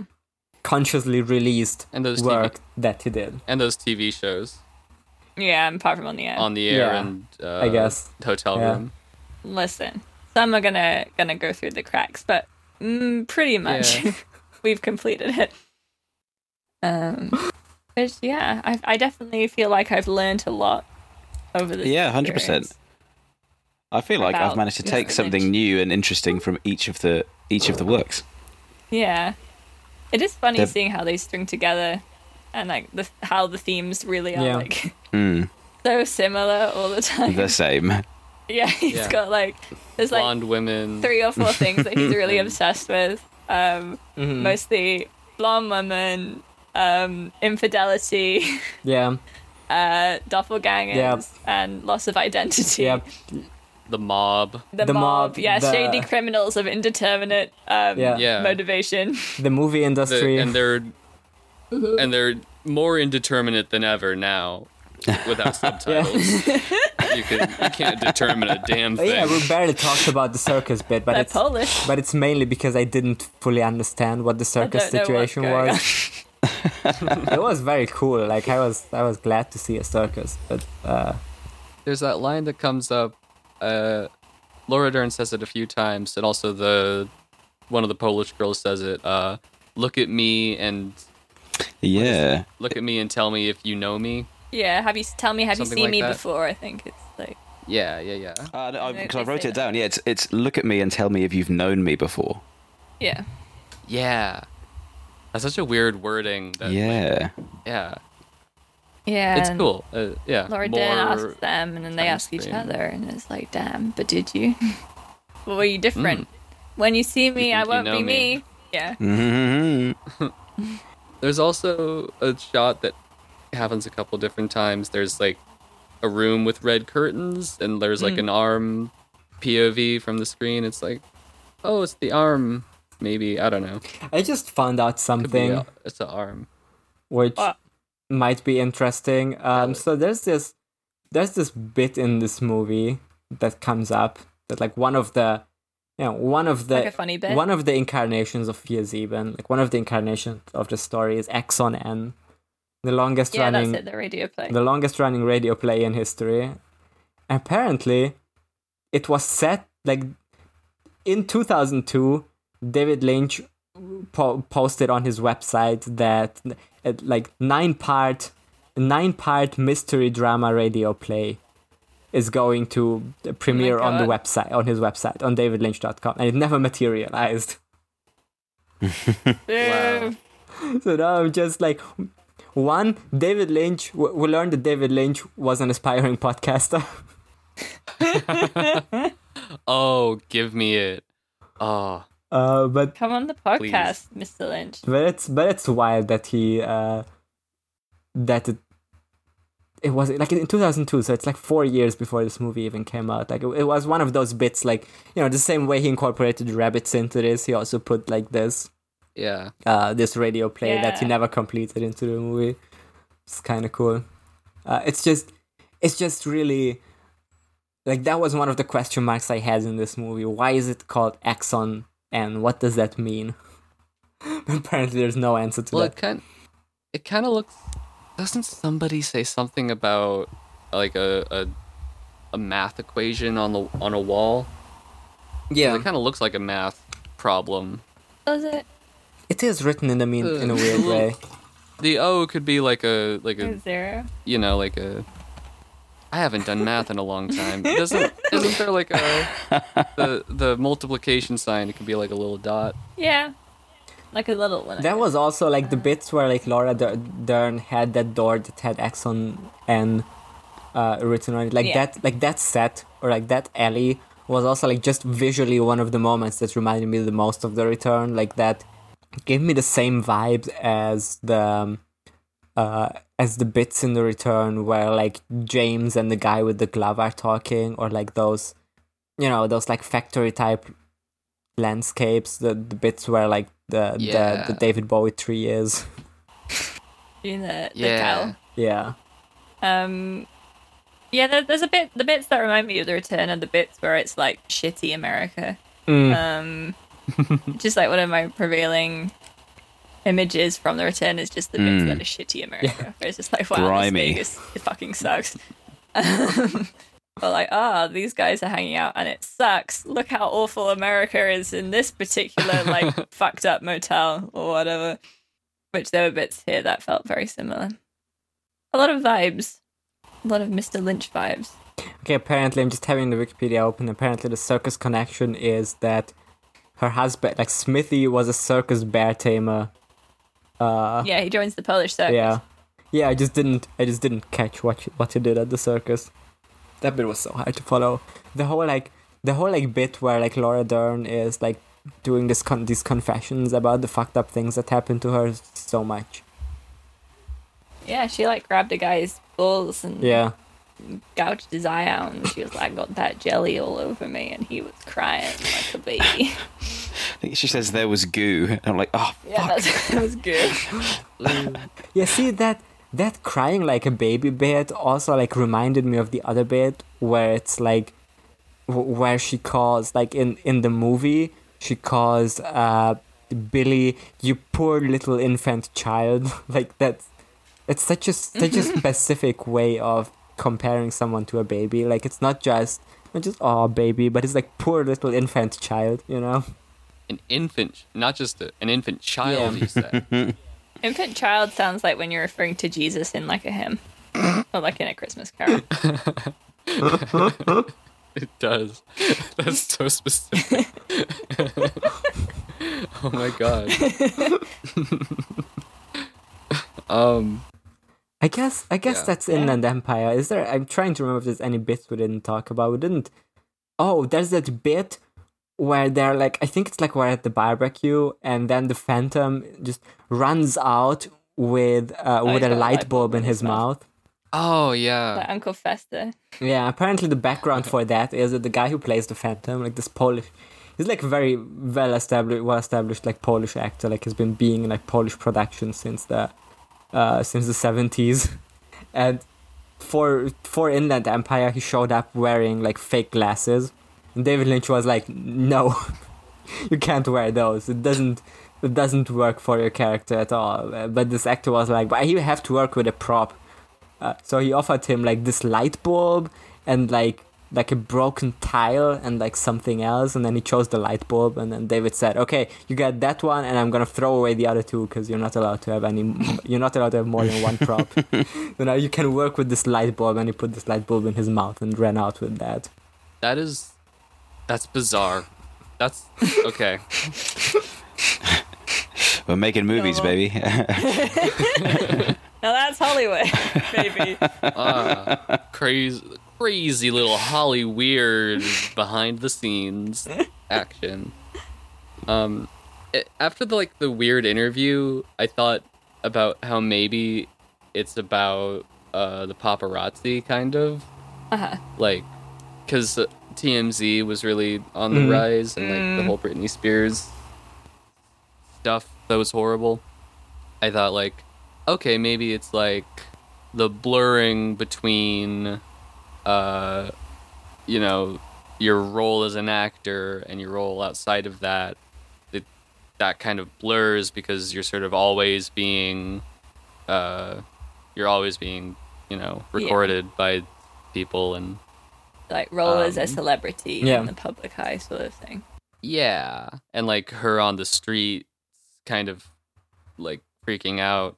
consciously released and those TV, work that he did and those tv shows yeah. I'm Apart from on the air. on the air Yeah, and uh, I guess. hotel Yeah. room Listen, some are gonna gonna go through the cracks, but mm, pretty much Yeah. (laughs) we've completed it. Um, which yeah, I I definitely feel like I've learned a lot over the Yeah, hundred percent. I feel like I've managed to take David something new and interesting from each of the each of the works. Yeah, it is funny They're- seeing how they string together, and like the how the themes really are Yeah. like (laughs) Mm, so similar all the time. the same. (laughs) yeah, he's Yeah. got like there's like blonde women three or four things that he's really (laughs) obsessed with. Um, Mhm. mostly blonde women, um, infidelity, yeah uh, doppelgangers, Yep. and loss of identity. Yep. the mob The, The mob, mob, yeah, the- shady criminals of indeterminate um, Yeah. Yeah. motivation. the movie The- industry and they're and they're more indeterminate than ever now without (laughs) subtitles you can you can't determine a damn Oh, thing yeah we barely talked about the circus bit but it's Polish. but it's mainly because I didn't fully understand what the circus don't know what's situation was. (laughs) it was very cool. Like I was, I was glad to see a circus, but uh, there's that line that comes up uh laura dern says it a few times and also the one of the polish girls says it uh look at me and Yeah. look at me and tell me if you know me Yeah, have you tell me have Something you seen like me that. before? I think it's like yeah yeah yeah Uh, no, I, because I wrote say it that. down. Yeah, it's it's look at me and tell me if you've known me before. yeah. yeah that's such a weird wording that, like, Yeah. yeah Yeah. it's cool uh, yeah Laura more Dern asks them and then they time ask each screen. other and it's like, damn, but did you? (laughs) well, were you different? When you see me, You I won't know be me? me. (laughs) Yeah. hmm (laughs) There's also a shot that happens a couple different times. There's like a room with red curtains, and there's like an arm POV from the screen. It's like, oh, it's the arm. Maybe I don't know. I just found out something a- it's an arm. which What? might be interesting. Um, so there's this there's this bit in this movie that comes up that like one of the you know one of the Like funny bit? one of the incarnations of Fears like one of the incarnations of the story is Axxon N, the longest Yeah, running that's it. The radio play. the longest running radio play in history. Apparently, it was set like in 2002. David Lynch po- posted on his website that uh, like nine part nine part mystery drama radio play is going to premiere on the website on his website on davidlynch.com and it never materialized (laughs) Boo. so now I'm just like one David Lynch we we learned that David Lynch was an aspiring podcaster (laughs) Oh, give me it. Oh, uh, but Come on the podcast, Mr. Lynch. but it's but it's wild that he uh that it, it was like in 2002 so it's like four years before this movie even came out. Like it, it was one of those bits like you know the same way he incorporated rabbits into this he also put like this yeah. uh this radio play that he never completed into the movie. It's kind of cool. Uh it's just it's just really like that was one of the question marks i had in this movie. Why is it called Axxon N what does that mean? (laughs) Apparently there's no answer to Well, that. it kind it kind of looks. Doesn't somebody say something about like a a, a math equation on the on a wall? yeah It kind of looks like a math problem. Does it? it is written in a mean Uh, in a weird way (laughs) The O could be like a like a Zero. you know like a. I haven't done math in a long time. Doesn't isn't there like a (laughs) the the multiplication sign? It could be like a little dot. Yeah. Like a little one. That was also like the bits where like Laura Der- Dern had that door that had Axxon N uh, written on it. Like Yeah. that, like that set or like that alley was also like just visually one of the moments that reminded me the most of the return. Like that gave me the same vibes as the um, uh as the bits in the return where like James and the guy with the glove are talking or like those you know those like factory type landscapes the the bits where like the Yeah. the, the David Bowie tree is in the, the Yeah. cow. (laughs) yeah Um, yeah, there, there's a bit. The bits that remind me of the return and the bits where it's like shitty America. Mm. Um, (laughs) just like one of my prevailing images from the return is just the bits Mm. that are shitty America. Where it's just like, wow, Grimy. this Vegas, it fucking sucks. (laughs) But like, ah, these guys are hanging out and it sucks. Look how awful America is in this particular like (laughs) fucked up motel or whatever. Which there were bits here that felt very similar. A lot of vibes. A lot of Mr. Lynch vibes. Okay, apparently I'm just having the Wikipedia open. Apparently the circus connection is that her husband, like Smithy, was a circus bear tamer. Uh, Yeah, he joins the Polish circus. yeah, yeah. I just didn't, I just didn't catch what what he did at the circus. That bit was so hard to follow. The whole like, the whole like bit where like Laura Dern is like doing this con- these confessions about the fucked up things that happened to her so much. Yeah, she like grabbed a guy's balls and Yeah, gouged his eye out, and she was like, "Got that jelly all over me," and he was crying like a baby. (laughs) I think she says there was goo. And I'm like, oh, yeah, that's, (laughs) that was goo. Yeah, see that that crying like a baby bit also like reminded me of the other bit where it's like w- where she calls like in in the movie she calls uh Billy you poor little infant child (laughs) like that's it's such a such a (laughs) specific way of comparing someone to a baby like it's not just not just oh baby but it's like poor little infant child you know An infant, not just a, an infant child. Yeah. You said. (laughs) Infant child sounds like when you're referring to Jesus in like a hymn or like in a Christmas carol. (laughs) It does. That's so specific. (laughs) oh my god. (laughs) um. I guess I guess Yeah. that's Inland Empire. Is there? I'm trying to remember if there's any bits we didn't talk about. We didn't. Oh, there's that bit where they're like I think it's like we're at the barbecue and then the phantom just runs out with uh, with a got light bulb in his mouth. Oh yeah. Like Uncle Fester. Yeah, apparently the background for that is that the guy who plays the Phantom, like this Polish, he's like a very well established, well established like Polish actor. Like he's been being in like Polish production since the, uh, since the seventies, (laughs) and for for Inland Empire he showed up wearing like fake glasses, and David Lynch was like, no, (laughs) you can't wear those. It doesn't. It doesn't work for your character at all. Uh, But this actor was like, but you have to work with a prop. Uh, so he offered him like this light bulb and like like a broken tile and like something else and then he chose the light bulb and then david said okay you get that one and i'm gonna throw away the other two because you're not allowed to have any (laughs) you're not allowed to have more than one prop (laughs) you know you can work with this light bulb and he put this light bulb in his mouth and ran out with that That is that's bizarre. That's okay. (laughs) We're making movies, No. baby. (laughs) Now that's Hollywood, (laughs) baby. Ah, crazy crazy little Holly weird behind the scenes action. Um it, after the like the weird interview, I thought about how maybe it's about uh the paparazzi kind of. Uh-huh. Like cuz TMZ was really on the Mhm. rise and like the whole Britney Spears stuff that was horrible. I thought like okay, maybe it's like the blurring between uh you know your role as an actor and your role outside of that it, that kind of blurs because you're sort of always being uh you're always being you know Yeah. recorded by people and Like role as a Um, celebrity yeah. in the public eye, sort of thing. Yeah, and like her on the street, kind of like freaking out.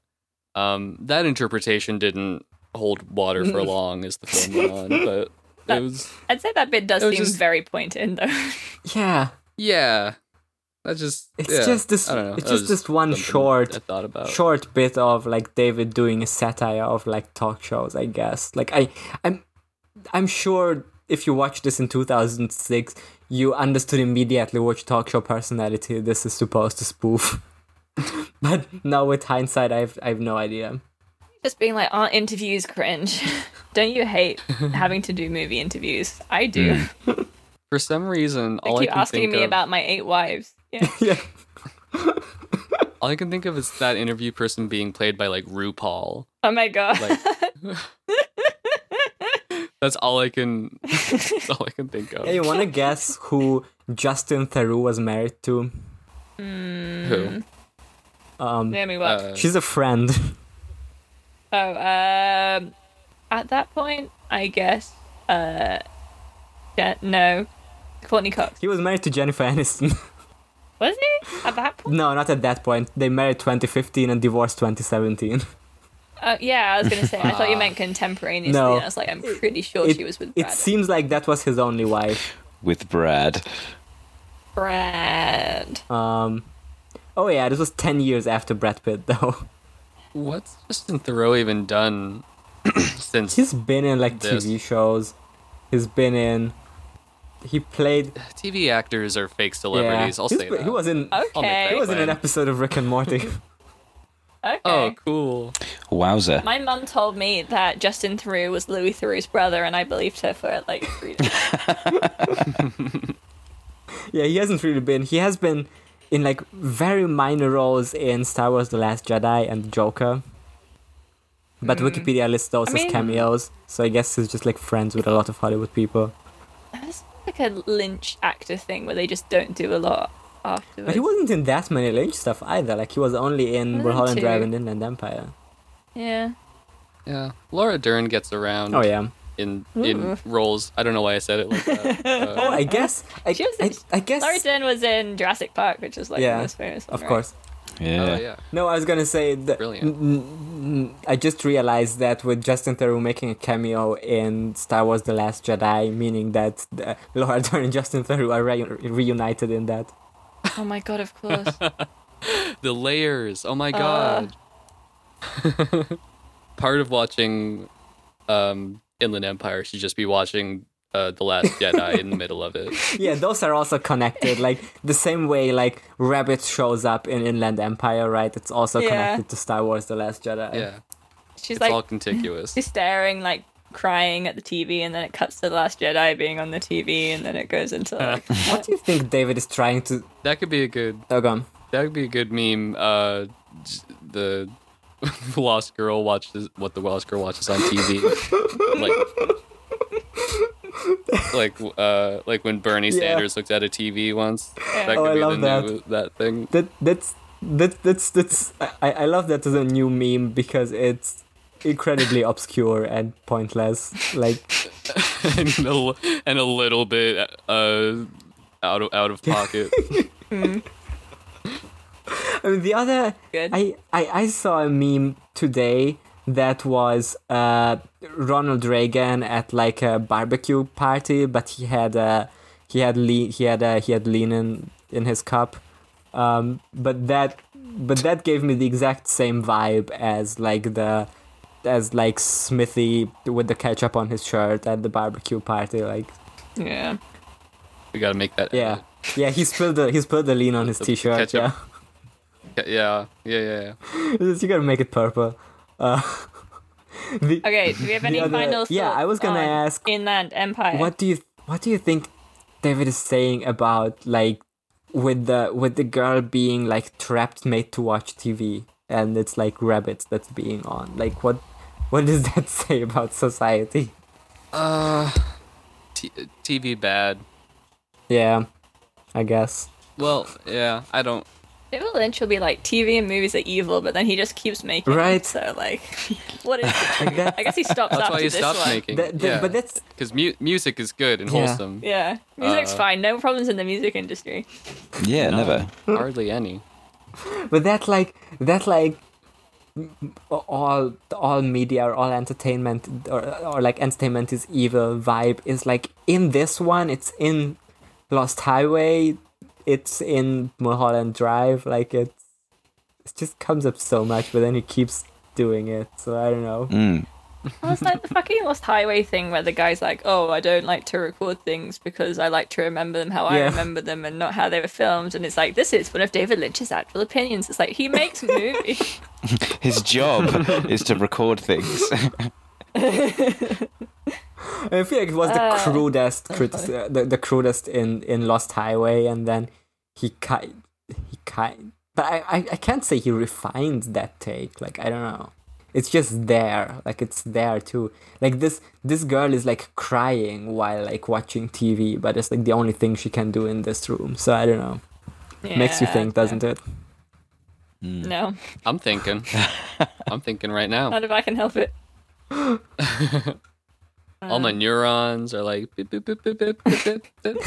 Um, that interpretation didn't hold water for long as the film went on, (laughs) but That- it was I'd say that bit does seem just- very pointed, though. yeah yeah. That's just It's yeah, just this- I don't know. it's that just this one short- I thought about. short bit of like David doing a satire of like talk shows, I guess. Like I I'm I'm sure if you watched this in 2006, you understood immediately which talk show personality this is supposed to spoof. (laughs) but now with hindsight, I've I've no idea. Just being like, aren't interviews cringe? (laughs) Don't you hate having to do movie interviews? I do. Hmm. (laughs) For some reason, They all I keep can asking think me of, about my eight wives. Yeah. yeah. all I can think of is that interview person being played by like RuPaul. Oh my god. Like, that's all I can. (laughs) That's all I can think of. Hey, you wanna guess who Justin Theroux was married to? Who? Um, Hear me what? Uh, she's a friend. Oh, um, at that point, I guess, uh, yeah, no, Courteney Cox. he was married to Jennifer Aniston. (laughs) Was he at that point? no, not at that point. They married 2015 and divorced 2017. Uh, yeah, I was gonna say. I thought you (laughs) meant contemporaneously. No. I was like, I'm pretty sure It, she was with Brad. it seems like that was his only wife. With Brad. Brad. Um, oh yeah, this was 10 years after Brad Pitt though. What's Justin Theroux even done (clears throat) since He's been in like This. TV shows. He's been in. He played. (sighs) TV actors are fake celebrities? yeah, I'll He's say been- that. He was in. Okay. He was in an episode of Rick and Morty. (laughs) Okay. Oh, cool. Wowzer. My mum told me that Justin Theroux was Louis Theroux's brother, and I believed her for like three days. (laughs) yeah, he hasn't really been. He has been in like very minor roles in Star Wars: The Last Jedi and Joker. But hmm. Wikipedia lists those. I as mean- cameos, so I guess he's just like friends with a lot of Hollywood people. That's like a Lynch actor thing where they just don't do a lot afterwards. But he wasn't in that many Lynch stuff either. Like he was only in Wasn't Mulholland too. Drive and Inland Empire. Yeah. Yeah, Laura Dern gets around Oh yeah. in in Ooh. roles. I don't know why I said it like that. (laughs) Oh, Uh, I guess. I, She was in- I guess. Laura Dern was in Jurassic Park, which is like Yeah, the most famous one. of right? course. Yeah. oh yeah. No, I was gonna say that. Brilliant. n- n- I just realized that with Justin Theroux making a cameo in Star Wars: The Last Jedi, meaning that uh, Laura Dern and Justin Theroux are re- reunited in that. Oh my god, of course. (laughs) The layers. Oh my Uh. god. (laughs) Part of watching um Inland Empire should just be watching uh, the Last Jedi in the middle of it. (laughs) Yeah, those are also connected. Like the same way like Rabbit shows up in Inland Empire, right? It's also Yeah. connected to Star Wars The Last Jedi. Yeah, She's it's like all contiguous. she's staring like crying at the TV and then it cuts to the last Jedi being on the TV and then it goes into like What do you think David is trying to That could be a good. Oh go on. That would be a good meme. Uh, the (laughs) lost girl watches what the lost girl watches on TV, (laughs) like, like, uh, like when Bernie Yeah. Sanders looked at a TV once. That Oh, I be love the that. new that thing. That that's that that's that's I, I love that as a new meme because it's incredibly obscure and pointless. Like (laughs) and, a, l- and a little bit uh out of out of pocket. (laughs) I mean the other good. I, I, I saw a meme today that was uh, Ronald Reagan at like a barbecue party, but he had a he had lean he had a, he had lean in, in his cup, um, but that but that gave me the exact same vibe as like the as like Smithy with the ketchup on his shirt at the barbecue party, like yeah. we gotta make that. yeah yeah he spilled the he spilled the lean on his The t-shirt ketchup. yeah yeah, yeah, yeah, yeah. (laughs) you gotta make it purple. Uh, (laughs) the, Okay, do we have any other- final yeah, I was gonna on ask, Inland Empire. what do you what do you think David is saying about like with the with the girl being like trapped made to watch TV and it's like rabbits that's being on like what what does that (laughs) say about society Uh, t- TV bad. yeah I guess Well, yeah, I don't. David Lynch will be like TV and movies are evil, but then he just keeps making. Right. Them, so like, (laughs) what is it? like that, I guess he stops That's after why he this stopped one. making. that, that- yeah, but that's because mu- music is good and Yeah. wholesome. Yeah, music's Uh, fine. No problems in the music industry. Yeah, No, never. Hardly any. (laughs) but that like that like m- all all media or all entertainment or, or like entertainment is evil vibe is like in this one it's in lost highway it's in mulholland drive like it's it just comes up so much but then he keeps doing it so i don't know Mm. Well, it's like the fucking Lost Highway thing where the guy's like, "Oh, I don't like to record things because I like to remember them how I Yeah. remember them and not how they were filmed." And it's like, this is one of David Lynch's actual opinions. It's like he makes (laughs) movies. (laughs) His job is to record things. i feel like it was the Uh, crudest critic- uh, the, the crudest in in lost highway and then he kind he kind but I, I i can't say he refined that take like i don't know it's just there like it's there too like this this girl is like crying while like watching tv but it's like the only thing she can do in this room so i don't know makes you think doesn't it Mm. No, I'm thinking. (laughs) I'm thinking right now. not if I can help it. (laughs) All my neurons are like. Beep, beep, beep, beep, beep, beep, beep, beep.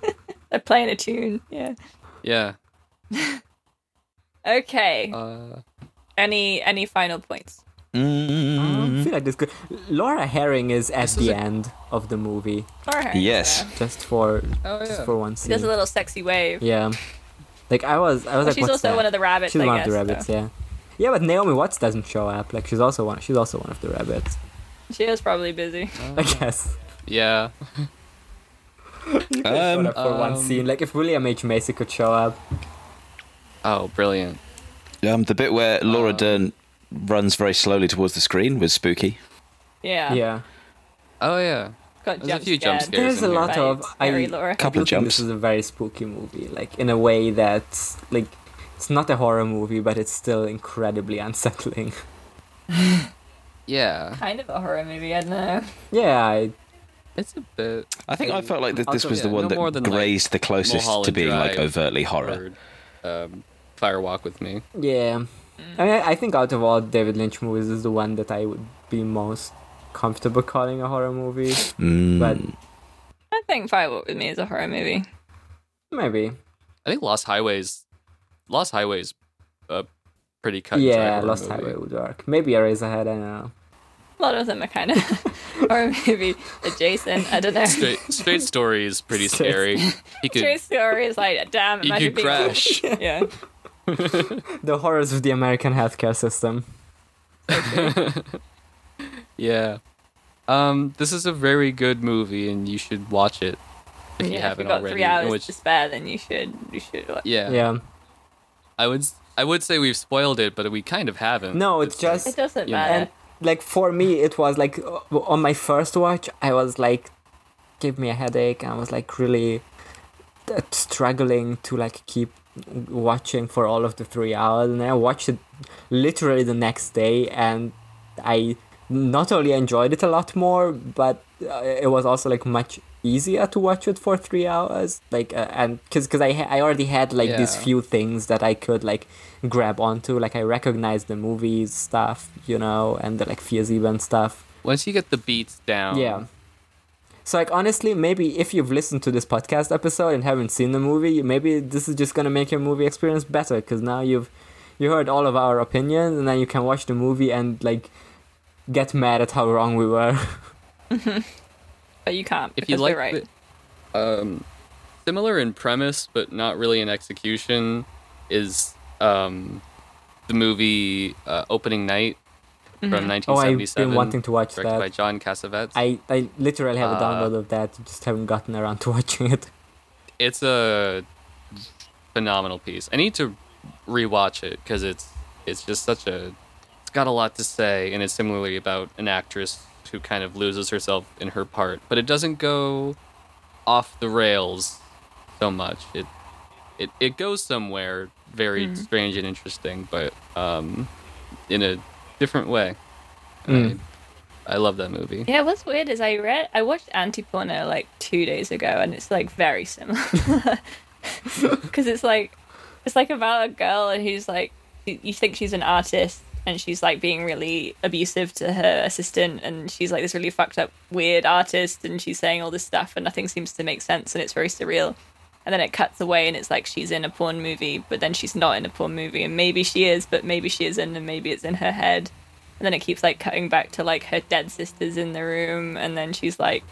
(laughs) They're playing a tune. Yeah. Yeah. Okay. Uh, any any final points? Mm. i feel like this good Laura Harring is at This is the a- end of the movie Or her, Yes. yeah. just for oh just for one She scene does a little sexy wave. yeah like i was i was Well, like she's also that? one of the rabbits. She's I one guess, of the rabbits, so. yeah. Yeah, but Naomi Watts doesn't show up. Like she's also one. She's also one of the rabbits. She is probably busy. I guess. Yeah. (laughs) Showed Um, up for one um, scene. Like if William H Macy could show up. Oh, brilliant. um, the bit where Laura Um, Dern runs very slowly towards the screen was spooky. Yeah. Yeah. Oh yeah. Got There's a jump few jump scared scares There's a here. lot by of Scary I Laura. Couple I of jumps. This is a very spooky movie. Like in a way that's like it's not a horror movie, but it's still incredibly (laughs) unsettling. (laughs) Yeah. Kind of a horror movie. I don't know. Yeah, I, It's a bit. I think I felt like that this Also, was the yeah, one no that more than, like, grazed the closest to Mulholland being like overtly horror. Or, um, Fire Walk with Me. yeah. I mean, I think out of all David Lynch movies, this is the one that I would be most comfortable calling a horror movie. Mm. But I think Firewalk with Me is a horror movie. maybe. I think Lost Highways. Lost Highways. Uh, pretty cut. and dry Yeah, Lost movie. Highway would work. Maybe Eraserhead. I don't know. A lot of them are kind of (laughs) horror movie adjacent. I don't know. Straight, straight story is pretty Straight- scary. (laughs) He could. True story is like, damn, He imagine could being crash. (laughs) yeah. (laughs) The horrors of the American healthcare system. (laughs) Yeah. Um, this is a very good movie, and you should watch it if you yeah, if haven't you've got already. three in hours which- to spare, then you should you should watch. yeah, Yeah. I would I would say we've spoiled it, but we kind of haven't. No, it's like- just It doesn't You know. matter. and like for me it was like uh, on my first watch i was like give me a headache i was like really uh, struggling to like keep watching for all of the three hours and i watched it literally the next day and i not only enjoyed it a lot more but uh, it was also like much easier to watch it for three hours like uh, and because because I, ha- I already had like these few things that i could like grab onto like i recognized the movies stuff you know and the like Vier Sieben stuff once you get the beats down. yeah so like honestly maybe if you've listened to this podcast episode and haven't seen the movie maybe this is just gonna make your movie experience better because now you've you heard all of our opinions and then you can watch the movie and like get mad at how wrong we were (laughs) but you can't If you like right. the, um, similar in premise but not really in execution is um, the movie uh, Opening Night from oh i've 1977, been wanting to watch directed that by John Cassavetes. I, I literally have a Uh, download of that, just haven't gotten around to (laughs) watching it. it's a phenomenal piece. I need to rewatch it because it's it's just such a it's got a lot to say and it's similarly about an actress who kind of loses herself in her part, but it doesn't go off the rails so much. It it it goes somewhere very strange and interesting, but um in a different way. Mm. I, I love that movie. Yeah, what's weird is I read I watched Antiporno like two days ago, and it's like very similar (laughs) because it's like it's like about a girl and who's like you you think she's an artist and she's like being really abusive to her assistant and she's like this really fucked up weird artist and she's saying all this stuff and nothing seems to make sense and it's very surreal and then it cuts away and it's like she's in a porn movie but then she's not in a porn movie. And maybe she is but maybe she isn't and maybe it's in her head. And then it keeps like cutting back to like her dead sister's in the room and then she's like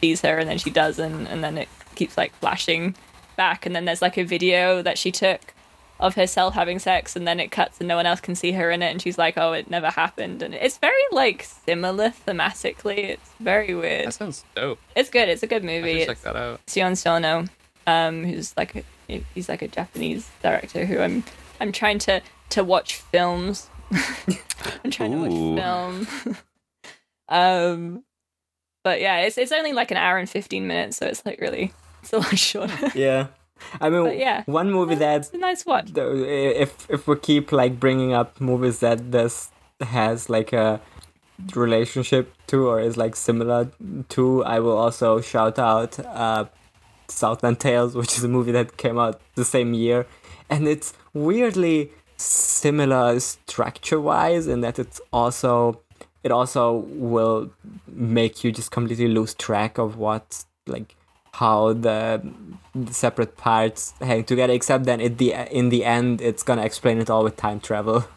sees her and then she doesn't and then it keeps like flashing back. And then there's like a video that she took of herself having sex and then it cuts and no one else can see her in it and she's like oh it never happened. And it's very like similar thematically. It's very weird. That sounds dope. it's good. It's a good movie. Check that out. Sion Sono um who's like a, he's like a Japanese director who I'm I'm trying to to watch films. (laughs) I'm trying Ooh. to watch film. (laughs) Um but yeah it's it's only like an hour and 15 minutes so it's like really it's a lot shorter. (laughs) Yeah, I mean, But yeah. one movie that it's a nice watch. if if we keep like bringing up movies that this has like a relationship to or is like similar to, I will also shout out uh, Southland Tales, which is a movie that came out the same year, and it's weirdly similar structure wise in that it's also it also will make you just completely lose track of what like how the, the separate parts hang together except then at the in the end it's gonna explain it all with time travel. (laughs)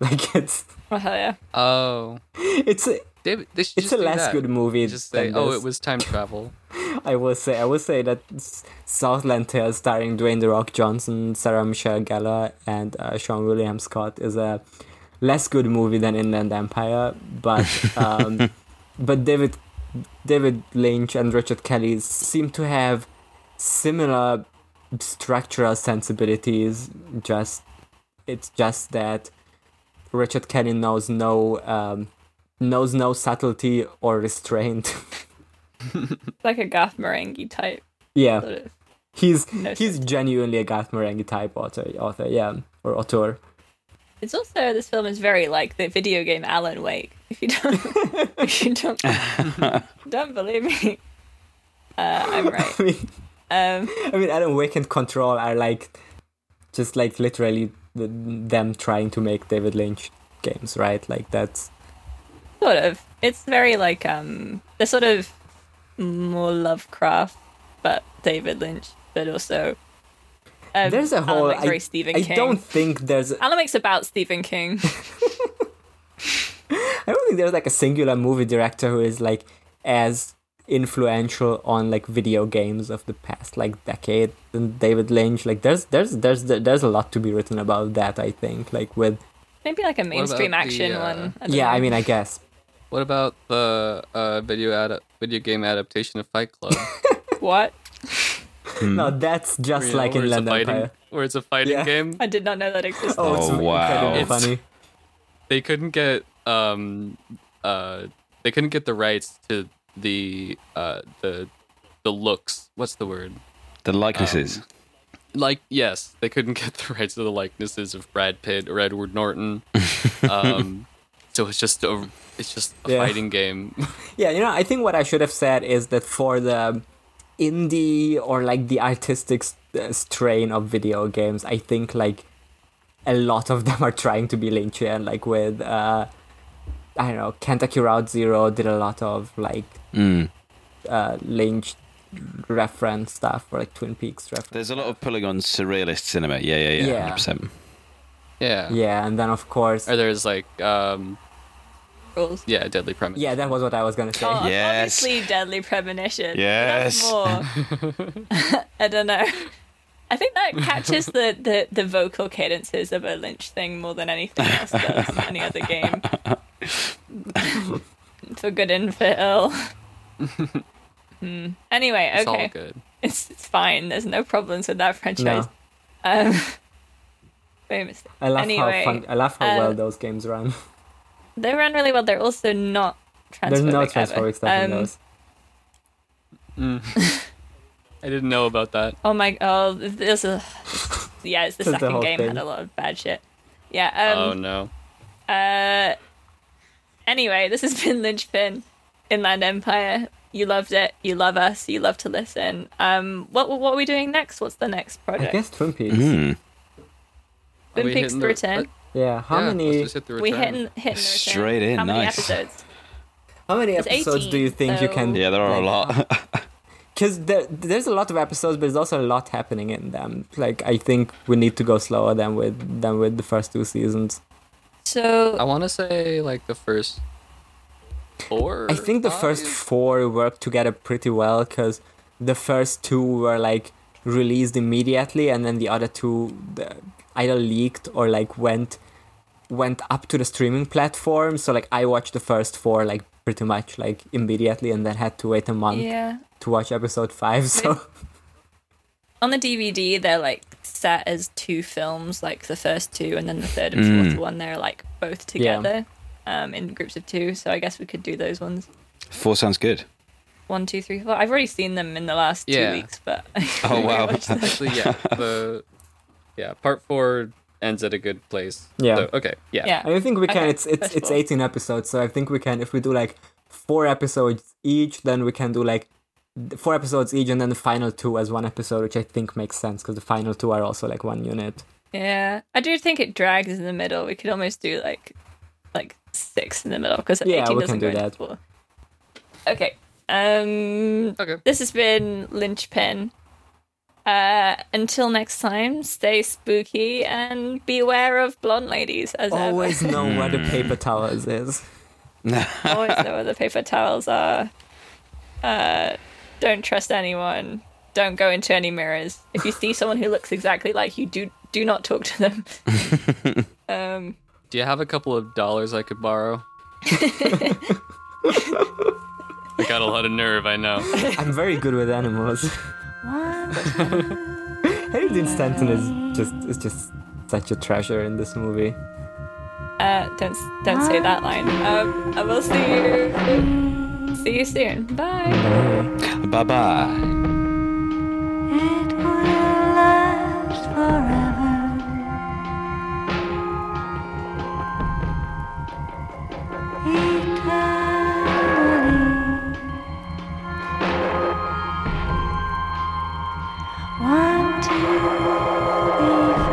Like it's oh hell yeah. Oh, it's a, David, they it's just a less that. good movie Just say, than oh, this. it was time travel. (laughs) I will say I will say that Southland Tales starring Dwayne the Rock Johnson, Sarah Michelle Gellar, and uh, Seann William Scott is a less good movie than Inland Empire, but (laughs) um, but David David Lynch and Richard Kelly seem to have similar structural sensibilities. Just it's just that Richard Kelly knows no um, knows no subtlety or restraint. It's (laughs) (laughs) like a Garth Marenghi type yeah. sort of He's No he's genuinely a Garth Marenghi type author, author, yeah, or author. It's also this film is very like the video game Alan Wake. If you don't, (laughs) if you don't, don't believe me, uh, I'm right. I mean, Um, I mean, Alan Wake and Control are like just like literally the, them trying to make David Lynch games, right? Like that's sort of. It's very like um they're sort of more Lovecraft, but David Lynch, but also. Um, there's a Alan whole. Wake's I, very Stephen I King. don't think there's. Alan Wake's about Stephen King. (laughs) (laughs) I don't think there's like a singular movie director who is like as influential on like video games of the past like decade than David Lynch. Like there's there's there's there's a lot to be written about that. I think like with Maybe like a mainstream about the, action uh, one. I don't yeah, I mean I guess What about the uh, video ad- video game adaptation of Fight Club? (laughs) What? No, that's just You know, like in it's a Land fighting, Empire. where it's a fighting Yeah. game. I did not know that existed. Oh, it's Oh, wow. It's- funny. They couldn't get um uh they couldn't get the rights to the uh the the looks. What's the word? The likenesses. Like yes, they couldn't (laughs) get the rights to the likenesses of Brad Pitt or Edward Norton. (laughs) um, so it's just a it's just a Yeah. fighting game. (laughs) Yeah, you know, I think what I should have said is that for the indie or like the artistic uh, strain of video games, I think like a lot of (laughs) them are trying to be Lynchian, like with uh I don't know, Kentucky Route Zero did a lot of like Mm. uh Lynch reference stuff or like Twin Peaks reference. There's a lot of pulling on surrealist cinema. Yeah, yeah, yeah. Yeah. 100%. yeah. Yeah, and then of course Or there's like um Rules. yeah, Deadly Premonition. Yeah, that was what I was gonna say. Oh, Yes. obviously Deadly Premonition. Yes. More. (laughs) I don't know. I think that catches the, the, the vocal cadences of a Lynch thing more than anything else does, any other game. (laughs) for good and for ill. Hmm. Anyway, It's all okay. good. It's, it's fine. There's no problems with that franchise. No. Um, (laughs) famous. I love Anyway, how fun I love how uh, well those games run. They run really well. They're also not transphobic. There's no ever. transphobic stuff in Um, those. Mm. (laughs) I didn't know about that. Oh my! Oh, there's a. Yeah, it's (laughs) the There's the second whole game thing. had a lot of bad shit. Yeah. oh Um. no. Uh. Anyway, this has (laughs) been Lynchpin, Inland Empire. You loved it. You love us. You love to listen. Um. What What are we doing next? What's the next I project? guess Twin Peaks. Mm. Twin Peaks: hitting The Return. Yeah, how yeah, many Let's just hit the We hitting hitting the. Straight in, How many episodes? how many It's episodes do you 18, think you can so- Yeah, there are a lot. (laughs) Because there, there's a lot of episodes, but there's also a lot happening in them. Like I think we need to go slower than with than with the first two seasons. So I want to say like the first four. I think the first four worked together pretty well because the first two were like released immediately, and then the other two the, either leaked or like went went up to the streaming platform. So like I watched the first four like pretty much like immediately, and then had to wait a month yeah, to watch episode five. So on the DVD they're like set as two films, like the first two and then the third and Mm. fourth one. They're like both together, um, in groups of two. So I guess we could do those ones. Four sounds good. One, two, three, four. I've already seen them in the last Yeah. two weeks, but (laughs) Oh, wow. Actually, yeah. The yeah part four ends at a good place. Yeah. So, okay. Yeah. yeah, I think we can. Okay, It's it's first it's four. 18 episodes, so I think we can. If we do like four episodes each, then we can do like four episodes each, and then the final two as one episode, which I think makes sense because the final two are also like one unit. yeah. I do think it drags in the middle. We could almost do like like six in the middle because Yeah, eighteen we doesn't can go do that. four. Okay. Um. Okay. This has been Lynchpin. Uh, until next time, stay spooky and beware of blonde ladies as Always ever. know where the paper towels is. (laughs) (laughs) Always know where the paper towels are. Uh, don't trust anyone. Don't go into any mirrors. If you see someone who looks exactly like you, do do not talk to them. (laughs) um, Do you have a couple of dollars I could borrow? I got a lot of nerve. I know. I'm very good with animals. (laughs) Harry Dean Stanton is just is just such a treasure in this movie. uh, don't don't say that line. Um, I will see you. See you soon. Bye. Bye. Bye bye. It will last forever. Eternally. You.